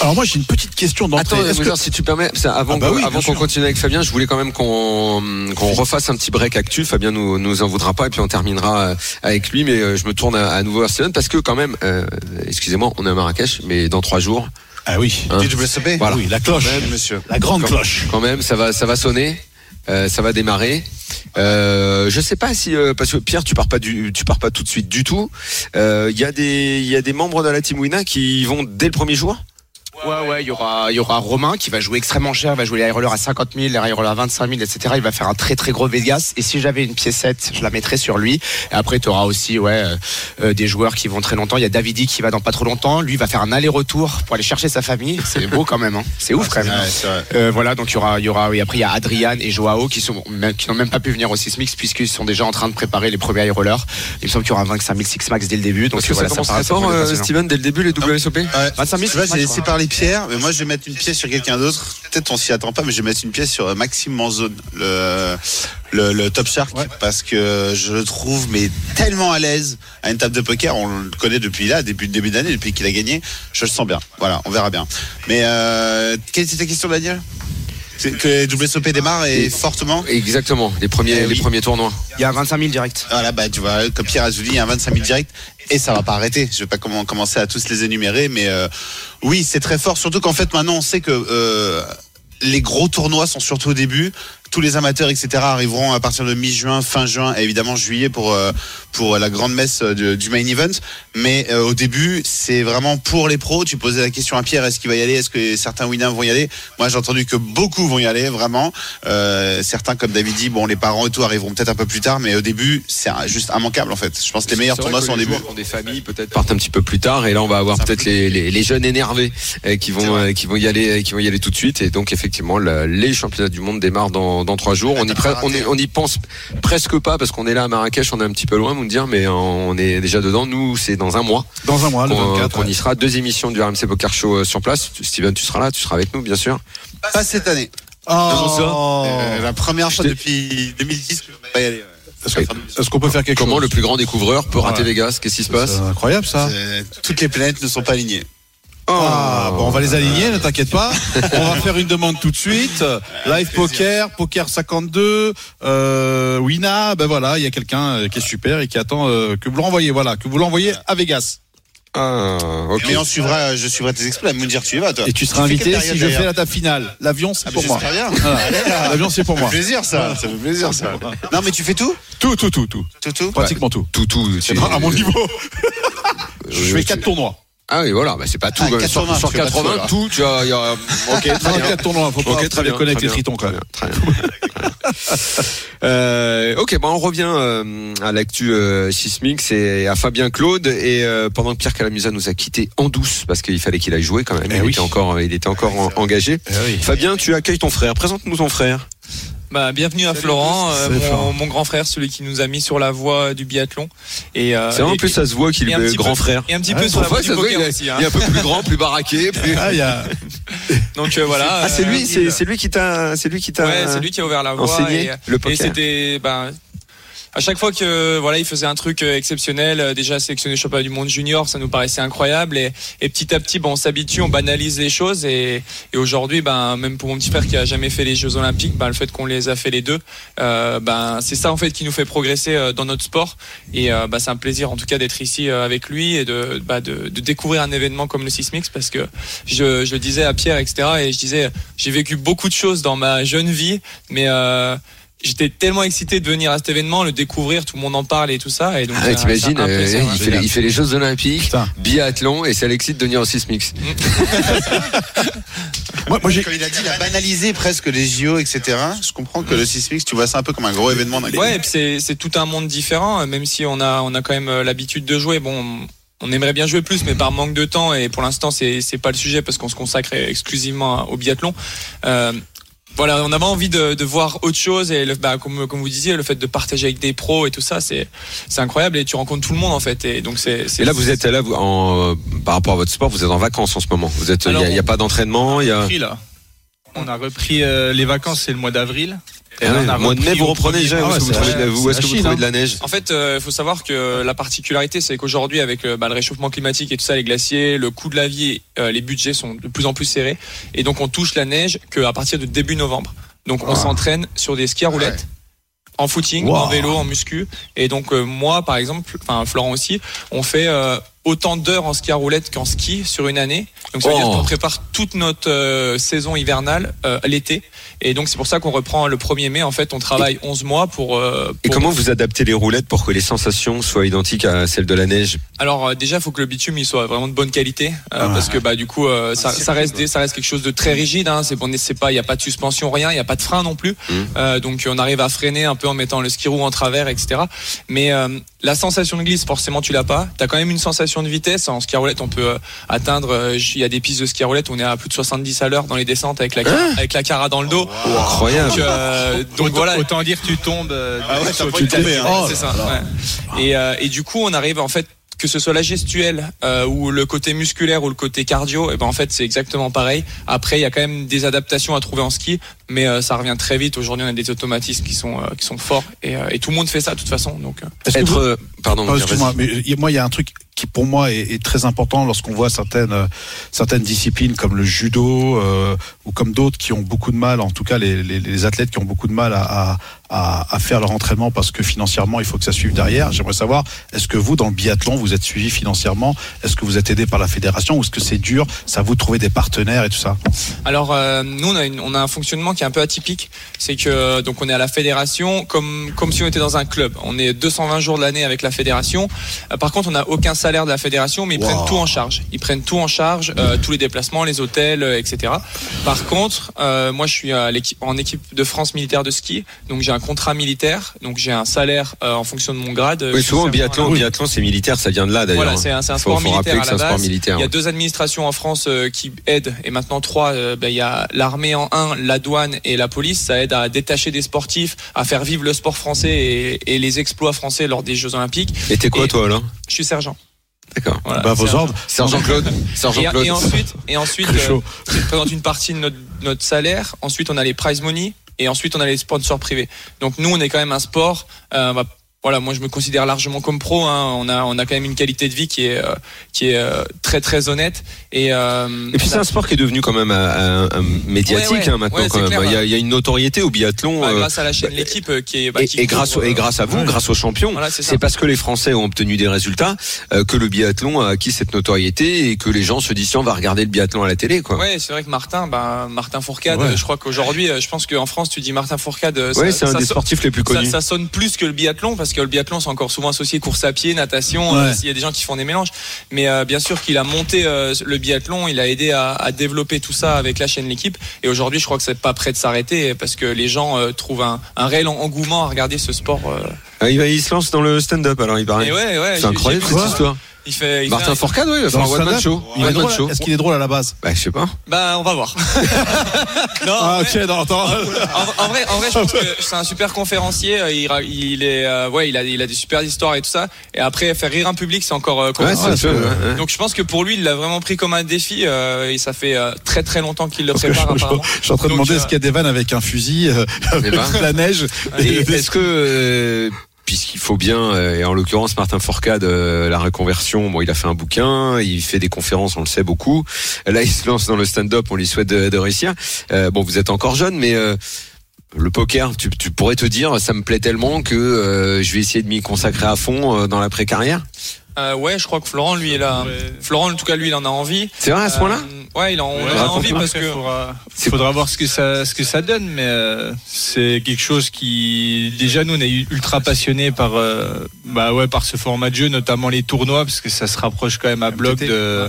Alors moi j'ai une petite question d'entrée. Attends, que- si tu permets, avant, Ah bah oui, avant qu'on continue avec Fabien, je voulais quand même qu'on refasse un petit break actu. Fabien nous nous en voudra pas et puis on terminera euh, avec lui. Mais euh, je me tourne à, à nouveau vers Steven parce que quand même, euh, excusez-moi, on est à Marrakech, mais dans trois jours, Ah oui. hein, Voilà. Oui, la cloche. Monsieur. La grande Quand- cloche. quand même, ça va ça va sonner. euh, ça va démarrer. Euh, je sais pas si euh, parce que Pierre, tu pars pas du, tu pars pas tout de suite du tout. Euh, Il y a des, il y a des membres de la team Wina qui vont dès le premier jour? Ouais, ouais, il y aura, il y aura Romain qui va jouer extrêmement cher, il va jouer les high rollers à 50 000, les high rollers à 25 000, etc. Il va faire un très très gros Vegas. Et si j'avais une piécette, je la mettrais sur lui. Et après, tu auras aussi, ouais, euh, euh, des joueurs qui vont très longtemps. Il y a Davidi qui va dans pas trop longtemps. Lui va faire un aller-retour pour aller chercher sa famille. C'est beau quand même, hein. C'est ouf quand même. C'est vrai. Euh, voilà, donc il y aura, il y aura, oui, après il y a Adrian et Joao qui sont, qui n'ont même pas pu venir au Six Mix puisqu'ils sont déjà en train de préparer les premiers high rollers. Il me semble qu'il y aura 25 000 Six Max dès le début. Donc Parce que voilà, ça commence très fort, euh. Steven, dès le début les WSOP. Ouais. 25 000, Tu vois, Pierre, mais moi je vais mettre une pièce sur quelqu'un d'autre. Peut-être on s'y attend pas, mais je vais mettre une pièce sur euh, Maxime Manzone, le, le, le top shark, Ouais. parce que je le trouve mais tellement à l'aise à une table de poker. On le connaît depuis là, depuis le début d'année, depuis qu'il a gagné. Je le sens bien. Voilà, on verra bien. Mais euh, quelle était ta question, Daniel? Que WSOP démarre et fortement Exactement, les premiers, Eh oui. les premiers tournois. Il y a 25 000 direct. Voilà, bah, tu vois, comme Pierre Azouli, il y a 25 000 directs et ça va pas arrêter. Je vais pas commencer à tous les énumérer, mais euh, oui, c'est très fort. Surtout qu'en fait, maintenant, on sait que euh, les gros tournois sont surtout au début. Tous les amateurs, etc., arriveront à partir de mi-juin, fin juin, et évidemment juillet pour euh, pour la grande messe euh, du, du main event. Mais euh, au début, c'est vraiment pour les pros. Tu posais la question à Pierre est-ce qu'il va y aller? Est-ce que certains winners vont y aller? Moi, j'ai entendu que beaucoup vont y aller, vraiment. Euh, certains, comme David dit, bon, les parents et tout arriveront peut-être un peu plus tard, mais au début, c'est juste immanquable en fait. Je pense que les meilleurs tournois sont au début. des familles peut-être partent un petit peu plus tard et là on va avoir peut-être les, les, les jeunes énervés euh, qui vont qui vont y aller qui vont y aller tout de suite et donc effectivement la- les championnats du monde démarrent dans, dans trois jours. On y, t'as pre- pas on, y, hein. on y pense presque pas parce qu'on est là à Marrakech, on est un petit peu loin, vous me dire, mais on est déjà dedans. Nous c'est dans un mois Dans un mois, le qu'on 24. qu'on ouais. y sera. Deux émissions du RMC Poker Show euh, sur place. Steven, tu seras là, tu seras avec nous bien sûr. Pas cette année. Oh. Euh, la première fois depuis 2010 que je vais pas y aller. ouais. Est-ce que- est-ce qu'on peut faire quelque Comment chose le plus grand découvreur peut rater Ouais. Vegas? Qu'est-ce qui se passe C'est incroyable ça. C'est- Toutes les planètes ne sont pas alignées. Ah, bon, on va les aligner, ne t'inquiète pas. On va faire une demande tout de suite. Live poker, poker 52, euh, Wina, ben voilà, il y a quelqu'un euh, qui est super et qui attend euh, que vous l'envoyez, voilà, que vous l'envoyez à Vegas. Ah, ok. Mais on suivra, je suivrai tes exploits. Me dire tu y vas toi. Et tu seras invité si je fais la table finale. L'avion, c'est Ah, pour moi. Voilà. L'avion, c'est pour Ça moi. fait plaisir ça. Ça fait plaisir ça. Non mais tu fais tout, Tout, tout, tout, tout. tout, tout. Pratiquement tout. tout tout. tu- À mon niveau. Je fais quatre tournois. Ah oui, voilà, bah c'est pas tout. Ah. 80, sur sur tu fais pas 80, tout, tu il y a, ok, très bien. tournois, faut pas, Ok, faut très bien, très tritons quand même. Très bien, très. Euh, ok, bon, on revient euh, à l'actu euh, Sismix et à Fabien Claude. Et euh, pendant que Pierre Calamusa nous a quittés en douce parce qu'il fallait qu'il aille jouer quand même, Eh il, oui. était encore, il était encore en- engagé. Fabien, tu accueilles ton frère. Présente-nous ton frère. Bah, bienvenue à Florent, euh, mon, Florent. mon grand frère, celui qui nous a mis sur la voie du biathlon. Et, euh, C'est vraiment et- plus ça se voit qu'il et est grand peu- frère. Et un petit Ah, peu sur la voie du voit, il, est, aussi. hein. est un peu plus grand, plus baraqué. Plus... Ah, il y a. Donc euh, voilà. Ah, c'est lui, c'est c'est lui qui t'a, c'est lui qui t'a. Ouais, c'est lui qui a ouvert la voie. enseigné et, le et poker. c'était, ben, à chaque fois que voilà, il faisait un truc euh, exceptionnel, euh, déjà sélectionné championnat du monde junior, ça nous paraissait incroyable. Et, et petit à petit, ben, on s'habitue, on banalise les choses. Et, aujourd'hui, ben, même pour mon petit frère qui a jamais fait les Jeux Olympiques, ben, le fait qu'on les a fait les deux, euh, ben, c'est ça en fait qui nous fait progresser dans notre sport. Et ben, c'est un plaisir en tout cas d'être ici avec lui et de, bah, de, de découvrir un événement comme le Sismix parce que je, je le disais à Pierre, etc. Et je disais, j'ai vécu beaucoup de choses dans ma jeune vie, mais euh, j'étais tellement excité de venir à cet événement, le découvrir, tout le monde en parle et tout ça. Et donc, Ah, un- T'imagines, euh, il, ouais. fait les, il fait les Jeux Olympiques, Putain. biathlon, et ça l'excite de venir au Sismix. Moi, moi, j'ai. Quand il a dit il a banalisé presque les JO, etc. Je comprends que le Sismix, tu vois ça un peu comme un gros événement. dans les- Ouais, c'est c'est tout un monde différent, euh, même si on a on a quand même euh, l'habitude de jouer. Bon, on aimerait bien jouer plus, mais par manque de temps et pour l'instant c'est c'est pas le sujet parce qu'on se consacre exclusivement au biathlon. Euh, voilà, on avait envie de, de voir autre chose et le, bah, comme, comme vous disiez, le fait de partager avec des pros et tout ça, c'est c'est incroyable et tu rencontres tout le monde en fait et donc c'est. Et là, vous êtes là, vous, en, euh, par rapport à votre sport, vous êtes en vacances en ce moment. Vous êtes, il n'y a, pas d'entraînement, il y a. repris, là. On a repris euh, les vacances, c'est le mois d'avril. Et Ah là, ouais, on a mois de mai, repris vous reprenez. Où est-ce que vous c'est de la- la- où est-ce c'est que vous la trouvez Chine, de la neige En fait, il faut savoir que la particularité, c'est qu'aujourd'hui, avec euh, bah, le réchauffement climatique et tout ça, les glaciers, le coût de la vie, euh, les budgets sont de plus en plus serrés. Et donc, on touche la neige qu'à partir de début novembre. Donc, on Ah. s'entraîne sur des skis à roulettes. En footing, Wow. en vélo, en muscu. Et donc, euh, moi, par exemple, enfin, Florent aussi, on fait euh, autant d'heures en ski à roulettes qu'en ski sur une année. Donc, ça veut Oh. dire qu'on prépare toute notre euh, saison hivernale euh, l'été. Et donc, c'est pour ça qu'on reprend le 1er mai. En fait, on travaille 11 mois pour. euh, Et comment vous adaptez les roulettes pour que les sensations soient identiques à celles de la neige? Alors euh, déjà, il faut que le bitume il soit vraiment de bonne qualité euh, parce que bah du coup euh, ça, ça reste des- ça reste quelque chose de très rigide. Hein, c'est bon, c'est pas il y a pas de suspension rien, il y a pas de frein non plus. Euh, donc on arrive à freiner un peu en mettant le ski roue en travers, etc. Mais euh, la sensation de glisse, forcément tu l'as pas. T'as quand même une sensation de vitesse en ski à roulette. On peut euh, atteindre, euh, il y a des pistes de ski à roulette, où on est à plus de 70 à l'heure dans les descentes avec la cara- avec la cara dans le dos. Incroyable. Donc, euh, donc voilà. autant dire tu tombes. euh, Ah ouais, sur- tu tombé, hein. Oh c'est ça. ouais. Et, euh, et du coup, on arrive en fait que ce soit la gestuelle euh, ou le côté musculaire ou le côté cardio, et ben en fait c'est exactement pareil. Après, il y a quand même des adaptations à trouver en ski, mais euh, ça revient très vite. Aujourd'hui, on a des automatismes qui sont euh, qui sont forts et, euh, et tout le monde fait ça de toute façon. Donc euh. Être, vous- pardon, Non, vas-y. excuse-moi, mais moi, il y a un truc qui, pour moi, est, est très important lorsqu'on voit certaines, certaines disciplines comme le judo euh, ou comme d'autres qui ont beaucoup de mal, en tout cas les, les, les athlètes qui ont beaucoup de mal à, à, à, à faire leur entraînement parce que financièrement, il faut que ça suive derrière. J'aimerais savoir, est-ce que vous, dans le biathlon, vous êtes suivi financièrement? Est-ce que vous êtes aidé par la fédération ou est-ce que c'est dur? Ça vous de trouver des partenaires et tout ça? Alors euh, nous on a, une- on a un fonctionnement qui est un peu atypique, c'est que donc on est à la fédération comme comme si on était dans un club. On est 220 jours de l'année avec la fédération. Euh, par contre on n'a aucun salaire de la fédération, mais ils Wow. prennent tout en charge. Ils prennent tout en charge, euh, tous les déplacements, les hôtels, euh, etc. Par contre euh, moi je suis à en équipe de France militaire de ski, donc j'ai un contrat militaire, donc j'ai un salaire euh, en fonction de mon grade. Oui, souvent, biathlon, biathlon, c'est militaire, ça vient de là d'ailleurs. Voilà, c'est un, sport militaire à la base. militaire. Il y a deux administrations en France qui aident, et maintenant trois. ben, il y a l'armée en un, la douane et la police. Ça aide à détacher des sportifs, à faire vivre le sport français et, et les exploits français lors des Jeux Olympiques. Et t'es quoi, Et- toi, là Je suis sergent. D'accord. Voilà, Bah, vos ordres Sergent Claude. Sergent Et, Claude. et ensuite, et ensuite, euh, je présente une partie de notre, notre salaire. Ensuite, on a les prize money et ensuite on a les sponsors privés. Donc nous, on est quand même un sport. euh, voilà, moi je me considère largement comme pro. Hein. On a on a quand même une qualité de vie qui est euh, qui est euh, très très honnête et. euh, Et puis c'est un sport qui est devenu quand même médiatique Ouais, ouais. hein, maintenant Ouais, quand c'est même. clair, il, y a, ouais. il y a une notoriété au biathlon. bah, grâce à la chaîne l'équipe euh, qui est bah, et, grâce, et grâce à vous, grâce aux champions, Voilà, c'est parce que les Français ont obtenu des résultats que le biathlon a acquis cette notoriété et que les gens se disent tiens, on va regarder le biathlon à la télé quoi. Ouais, c'est vrai que Martin, bah, Martin Fourcade, je crois qu'aujourd'hui, je pense qu'en France, tu dis Martin Fourcade, Ouais, c'est un ça des so- sportifs les plus ça- connus. Ça, sonne plus que le biathlon parce que le biathlon c'est encore souvent associé course à pied, natation. Ouais. euh, S'il y a des gens qui font des mélanges, mais euh, bien sûr qu'il a monté euh, le biathlon, il a aidé à, à développer tout ça avec la chaîne l'équipe. Et aujourd'hui, je crois que c'est pas prêt de s'arrêter parce que les gens euh, trouvent un, un réel engouement à regarder ce sport. Ah, il, va, il se lance dans le stand-up alors il paraît. Et ouais, ouais, c'est incroyable cette histoire. Il fait, il Martin fait Fourcade, oui, il va faire un stand-up show. Est one-man show. Est-ce qu'il est drôle à la base? Bah, je sais pas. Bah, on va voir. non, Ah, en vrai- ok, non, attends. en, en vrai, en vrai, je pense que c'est un super conférencier. euh, Il, est, euh, ouais, il a, il a des super histoires et tout ça. Et après, faire rire un public, c'est encore. euh, Ouais, sûr. ouais. Donc, je pense que pour lui, il l'a vraiment pris comme un défi. euh, et ça fait euh, très très longtemps qu'il le prépare. je, je- apparemment. je suis en train de demander euh, est-ce qu'il y a des vannes avec un fusil, euh, avec Des vannes de la neige. Est-ce que, euh, puisqu'il faut bien, euh, et en l'occurrence Martin Fourcade, euh, la reconversion, bon, il a fait un bouquin, il fait des conférences, on le sait beaucoup. Là, il se lance dans le stand-up, on lui souhaite de, réussir. Euh, bon, vous êtes encore jeune, mais le poker, tu, pourrais te dire, ça me plaît tellement que je vais essayer de m'y consacrer à fond dans l'après-carrière. Euh, ouais, je crois que Florent, lui, il a. Florent, en tout cas, lui, il en a envie. C'est vrai à ce point-là Euh, Ouais, il en, Ouais, a envie parce que. Faudra, faudra voir ce que ça, ce que ça donne, mais euh, c'est quelque chose qui, déjà, nous, on est ultra passionnés par, euh, bah ouais, par ce format de jeu, notamment les tournois, parce que ça se rapproche quand même à bloc de,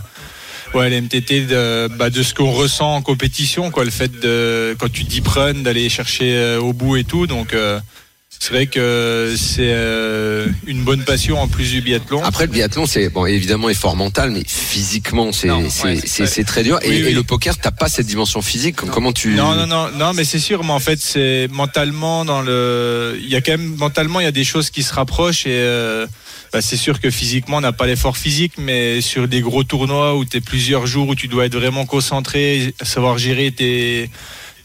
ouais, les MTT, de, bah, de ce qu'on ressent en compétition, quoi, le fait de, quand tu deep run, d'aller chercher euh, au bout et tout, donc. C'est vrai que c'est euh, une bonne passion en plus du biathlon. Après le biathlon, c'est bon évidemment effort mental, mais physiquement c'est ouais, très dur. Et, Oui, oui. et le poker, t'as pas cette dimension physique. Comment tu Non, non, non, non, mais c'est sûr, mais en fait, c'est mentalement dans le. Il y a quand même mentalement, il y a des choses qui se rapprochent et euh, bah, c'est sûr que physiquement, on n'a pas l'effort physique, mais sur des gros tournois où tu es plusieurs jours où tu dois être vraiment concentré, savoir gérer tes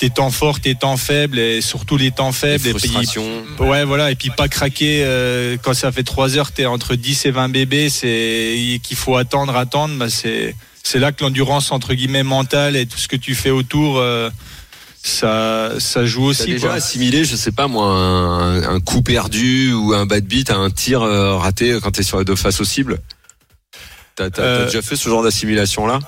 tes temps forts, tes temps faibles et surtout les temps faibles. Les et puis- frustrations. ouais, voilà, et puis pas craquer euh, quand ça fait 3 heures, tu es entre 10 et 20 bébés, c'est qu'il faut attendre, attendre, bah, c'est c'est là que l'endurance entre guillemets mentale et tout ce que tu fais autour euh, ça ça joue T'as aussi déjà quoi. assimilé, je sais pas moi, un, un coup perdu ou un bad beat à un tir euh, raté quand t'es sur la deux face au cible T'as t'as- t'as Euh, déjà fait ce genre d'assimilation là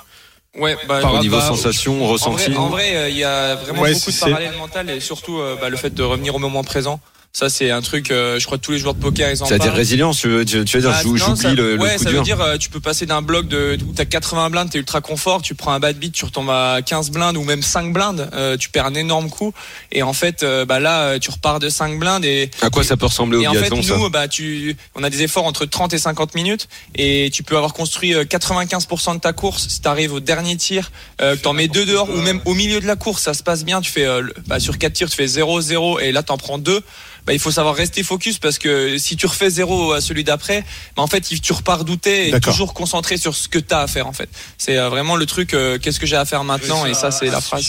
Ouais, bah, Au niveau bah, sensation, En ressenti vrai, en vrai, euh, il y a vraiment Ouais, beaucoup de parallèles mentales et surtout euh, bah, le fait de revenir au moment présent. Ça, c'est un truc, euh, je crois que tous les joueurs de poker, ils en Ça veut dire parlent. résilience, tu veux, tu, veux dire Bah, j'oublie ça- le, le ouais, coup ça dur veut dire euh, tu peux passer d'un bloc de où t'as 80 blindes, t'es ultra confort, tu prends un bad beat, tu retombes à 15 blindes ou même 5 blindes, euh, tu perds un énorme coup et en fait euh, bah là euh, tu repars de 5 blindes et À quoi ça peut ressembler au et en fait, ça nous, bah, tu, on a des efforts entre 30 et 50 minutes et tu peux avoir construit euh, 95% de ta course. Si tu arrives au dernier tir, euh, que t'en mets deux dehors ou même au milieu de la course, ça se passe bien. Tu fais, le- bah, sur 4 tirs, tu fais 0-0 et là, t'en prends deux. Bah, il faut savoir rester focus parce que si tu refais 0 à celui d'après, bah, en fait, il- tu repars douter et toujours concentré sur ce que tu as à faire, en fait. C'est euh, vraiment le truc, euh, qu'est-ce que j'ai à faire maintenant? Et ça, c'est la phrase.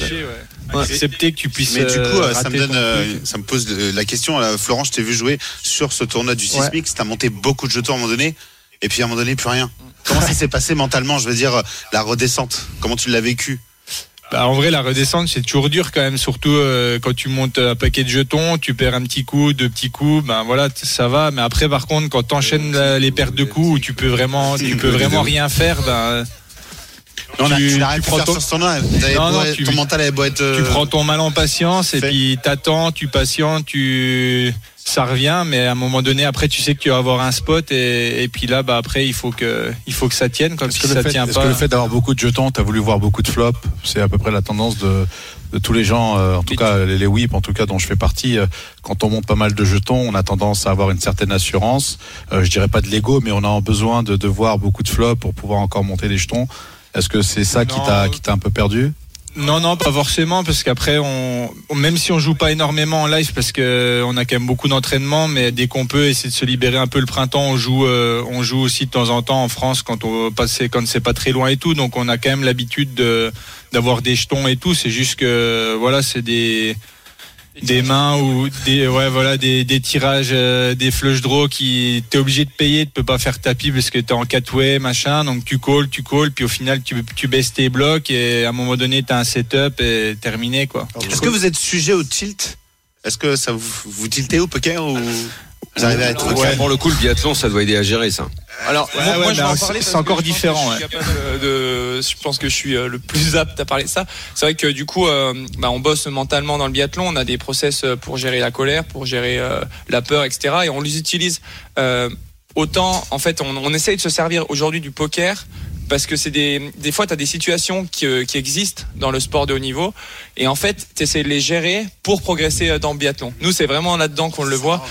Accepter que tu puisses. Mais du coup, euh, ça me donne, euh, ça me pose la question. Florent, je t'ai vu jouer sur ce tournoi du Sismix. T'as monté beaucoup de jetons à un moment donné, et puis à un moment donné, plus rien. Comment ça s'est passé mentalement? Je veux dire, la redescente. Comment tu l'as vécu? Bah, en vrai, la redescente, c'est toujours dur quand même, surtout euh, quand tu montes un paquet de jetons, tu perds un petit coup, deux petits coups, ben voilà, ça va. Mais après, par contre, quand t'enchaînes la- les pertes de coups où tu peux vraiment, tu peux vraiment rien faire, ben. On a, tu- tu tu prends faire ton- sur Non, non, tu- ton mental avait beau être. euh, Tu prends ton mal en patience et fait. puis t'attends, tu patientes, tu ça revient, mais à un moment donné, après, tu sais que tu vas avoir un spot et, et puis là, bah après, il faut que il faut que ça tienne. Comme Est-ce si que, ça le fait, tient est-ce pas. que le fait d'avoir beaucoup de jetons, tu as voulu voir beaucoup de flops C'est à peu près la tendance de, de tous les gens, euh, en tout cas les, les whips, en tout cas dont je fais partie. euh, quand on monte pas mal de jetons, on a tendance à avoir une certaine assurance. Euh, je dirais pas de l'ego, mais on a besoin de, de voir beaucoup de flops pour pouvoir encore monter les jetons. Est-ce que c'est ça qui t'a qui t'a un peu perdu? Non, non, pas forcément, parce qu'après, on, même si on joue pas énormément en live, parce que on a quand même beaucoup d'entraînement, mais dès qu'on peut essayer de se libérer un peu le printemps, on joue, euh, on joue aussi de temps en temps en France quand on passe, quand c'est pas très loin et tout, donc on a quand même l'habitude de d'avoir des jetons et tout. C'est juste que voilà, c'est des des mains ou des ouais voilà des, des tirages euh, des flush draws qui t'es obligé de payer tu peux pas faire tapis parce que t'es en quatre way machin. Donc tu calls tu calls puis au final tu, tu baisses tes blocs et à un moment donné t'as un setup et terminé quoi. Est-ce que vous êtes sujet au tilt? Est-ce que ça vous, vous tiltez au poker ou? Vous arrivez à être Ouais, Pour le coup, le biathlon, ça doit aider à gérer ça. Alors, Ouais, moi, ouais, moi, je vais en c'est- parler c'est encore différent, Je, suis ouais. capable de, je pense que je suis euh, le plus apte à parler de ça. C'est vrai que du coup, euh, bah, on bosse mentalement dans le biathlon. On a des process euh, pour gérer la colère, pour gérer euh, la peur, etc. Et on les utilise euh, autant. En fait, on, on essaye de se servir aujourd'hui du poker. Parce que c'est des, des fois, tu as des situations qui, euh, qui existent dans le sport de haut niveau. Et en fait, tu essaies de les gérer pour progresser euh, dans le biathlon. Nous, c'est vraiment là-dedans qu'on le voit.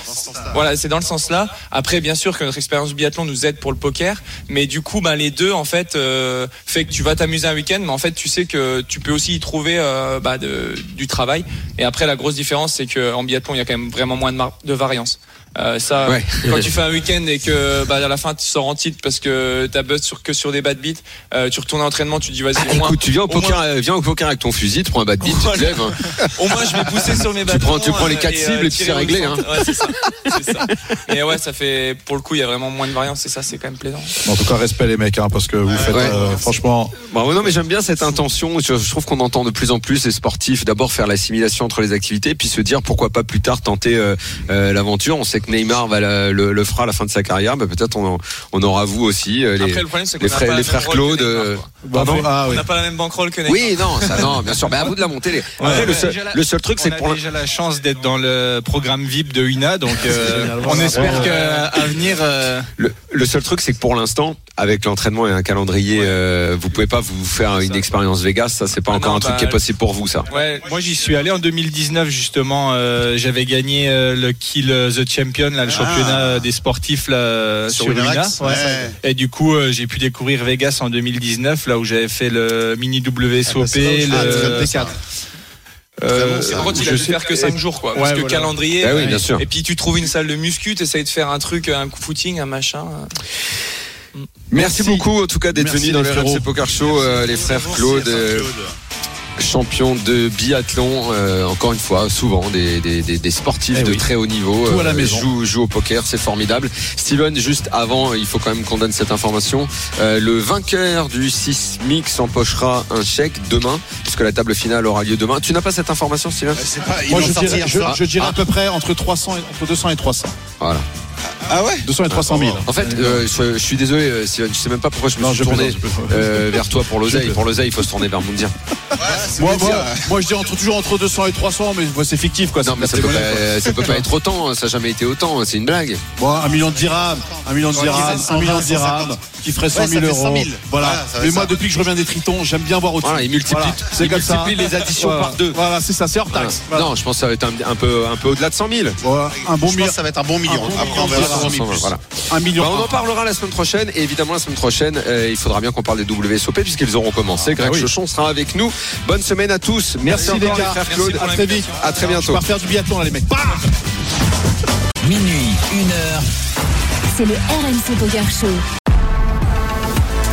Voilà, c'est dans le sens là. Après, bien sûr que notre expérience du biathlon nous aide pour le poker, mais du coup, ben, les deux, en fait, euh, fait que tu vas t'amuser un week-end, mais en fait, tu sais que tu peux aussi y trouver euh, bah, du travail. Et après, la grosse différence, c'est qu'en biathlon, il y a quand même vraiment moins de, de variance. Euh, ça, Ouais. quand tu fais un week-end et que bah, à la fin tu sors en titre parce que t'as buzz sur, que sur des bad beats, euh, tu retournes à l'entraînement, tu te dis vas-y, au moins, Écoute, tu viens au au moins- poker, euh, viens au poker avec ton fusil, tu prends un bad beat, tu te lèves. hein. au moins je vais pousser sur mes Tu bâtons. prends- tu prends les quatre euh, cibles et puis c'est réglé, centre. Ouais, c'est ça. Mais ouais, ça fait pour le coup, il y a vraiment moins de variance et ça, c'est quand même plaisant. En tout cas, respect les mecs, hein, parce que vous faites Ouais. euh, franchement. Bon, non, mais j'aime bien cette intention. Je, je trouve qu'on entend de plus en plus les sportifs d'abord faire l'assimilation entre les activités, puis se dire pourquoi pas plus tard tenter euh, euh, l'aventure. On sait que Neymar va la- le, le fera à la fin de sa carrière. Bah, Peut-être on, on aura vous aussi. euh, les, Après, le problème, les frères, les frères Claude. Neymar, euh. Pardon Ah On n'a pas la même bankroll que Neymar. oui, non, ça, non, bien sûr. Mais à vous de la monter. Les... Après, le, seul, le seul truc, c'est on que a pour la- déjà la chance d'être dans le programme VIP de UNA, donc euh, on espère qu'à venir. euh, le, Le seul truc, c'est que pour l'instant, avec l'entraînement et un calendrier, euh, vous pouvez pas vous faire une expérience Vegas. Ça, c'est pas Ah encore non, un truc bah, qui est possible pour vous, ça. Ouais, moi j'y suis allé en 2019 justement. euh, J'avais gagné euh, le Kill the Champion, là, le championnat des sportifs là, sur, Sur. Winamax, Ouais. ouais. Et du coup, euh, j'ai pu découvrir Vegas en 2019, là où j'avais fait le mini WSOP. où je- le... Ah, bon, Euh, C'est drôle, il je a dû faire que 5 jours, quoi. Ouais, parce que voilà. calendrier. Ah oui, bien sûr. Et puis tu trouves une salle de muscu, t'essayes de faire un truc, un coup footing, un machin. Merci, Merci. beaucoup, en tout cas, d'être venus dans les le. RMC Poker Show, euh, les frères Claude. euh, champion de biathlon, euh, encore une fois, souvent des, des, des, des sportifs Eh de oui. très haut niveau Tout à la maison. jouent, jouent au poker, c'est formidable. Steven, juste avant, il faut quand même qu'on donne cette information. Euh, le vainqueur du 6 mix empochera un chèque demain, puisque la table finale aura lieu demain. Tu n'as pas cette information, Steven? Pas, ils Moi, dirais, je dirais Ah. à peu près entre 300 et, entre 200 et 300. Voilà. Ah ouais 200 et 300 000. En fait, euh, je, je suis désolé, euh, Steven, je sais même pas pourquoi je me Non, suis je tourné plaisante, euh, vers toi pour l'oseille. Pour l'oseille, il faut se tourner vers Moundir. Moi, moi, moi, je dis entre, toujours entre 200 et 300, mais moi, c'est fictif quoi. Non, mais ça peut, pas, ça peut pas être autant, ça n'a jamais été autant, c'est une blague. Bon, un million de dirhams, un million de dirhams, un million de 120, dirhams, qui ferait 100 Ouais, ça 000 fait euros. 100 000. Voilà. Va mais moi, ça. depuis que je reviens des tritons, j'aime bien voir au-dessus. Voilà, il multiplie, Voilà, c'est comme ça. les additions Voilà. par deux. Voilà, c'est ça, c'est hors taxe. Voilà. Non, je pense que ça va être un, un peu, un peu au-delà de 100 000. Voilà, un bon Je pense million. que ça va être un bon million. Un bon Après, on verra c'est 100 000 plus. Voilà. Un million. Bah, on en parlera la semaine prochaine et évidemment la semaine prochaine euh, il faudra bien qu'on parle des WSOP puisqu'ils auront commencé. Greg Ah oui. Chochon sera avec nous. Bonne semaine à tous. Merci, Merci les encore, gars. Claude. À très vite. À très bientôt. pars faire du biathlon là les mecs. Minuit, une heure. C'est le RMC Poker Show.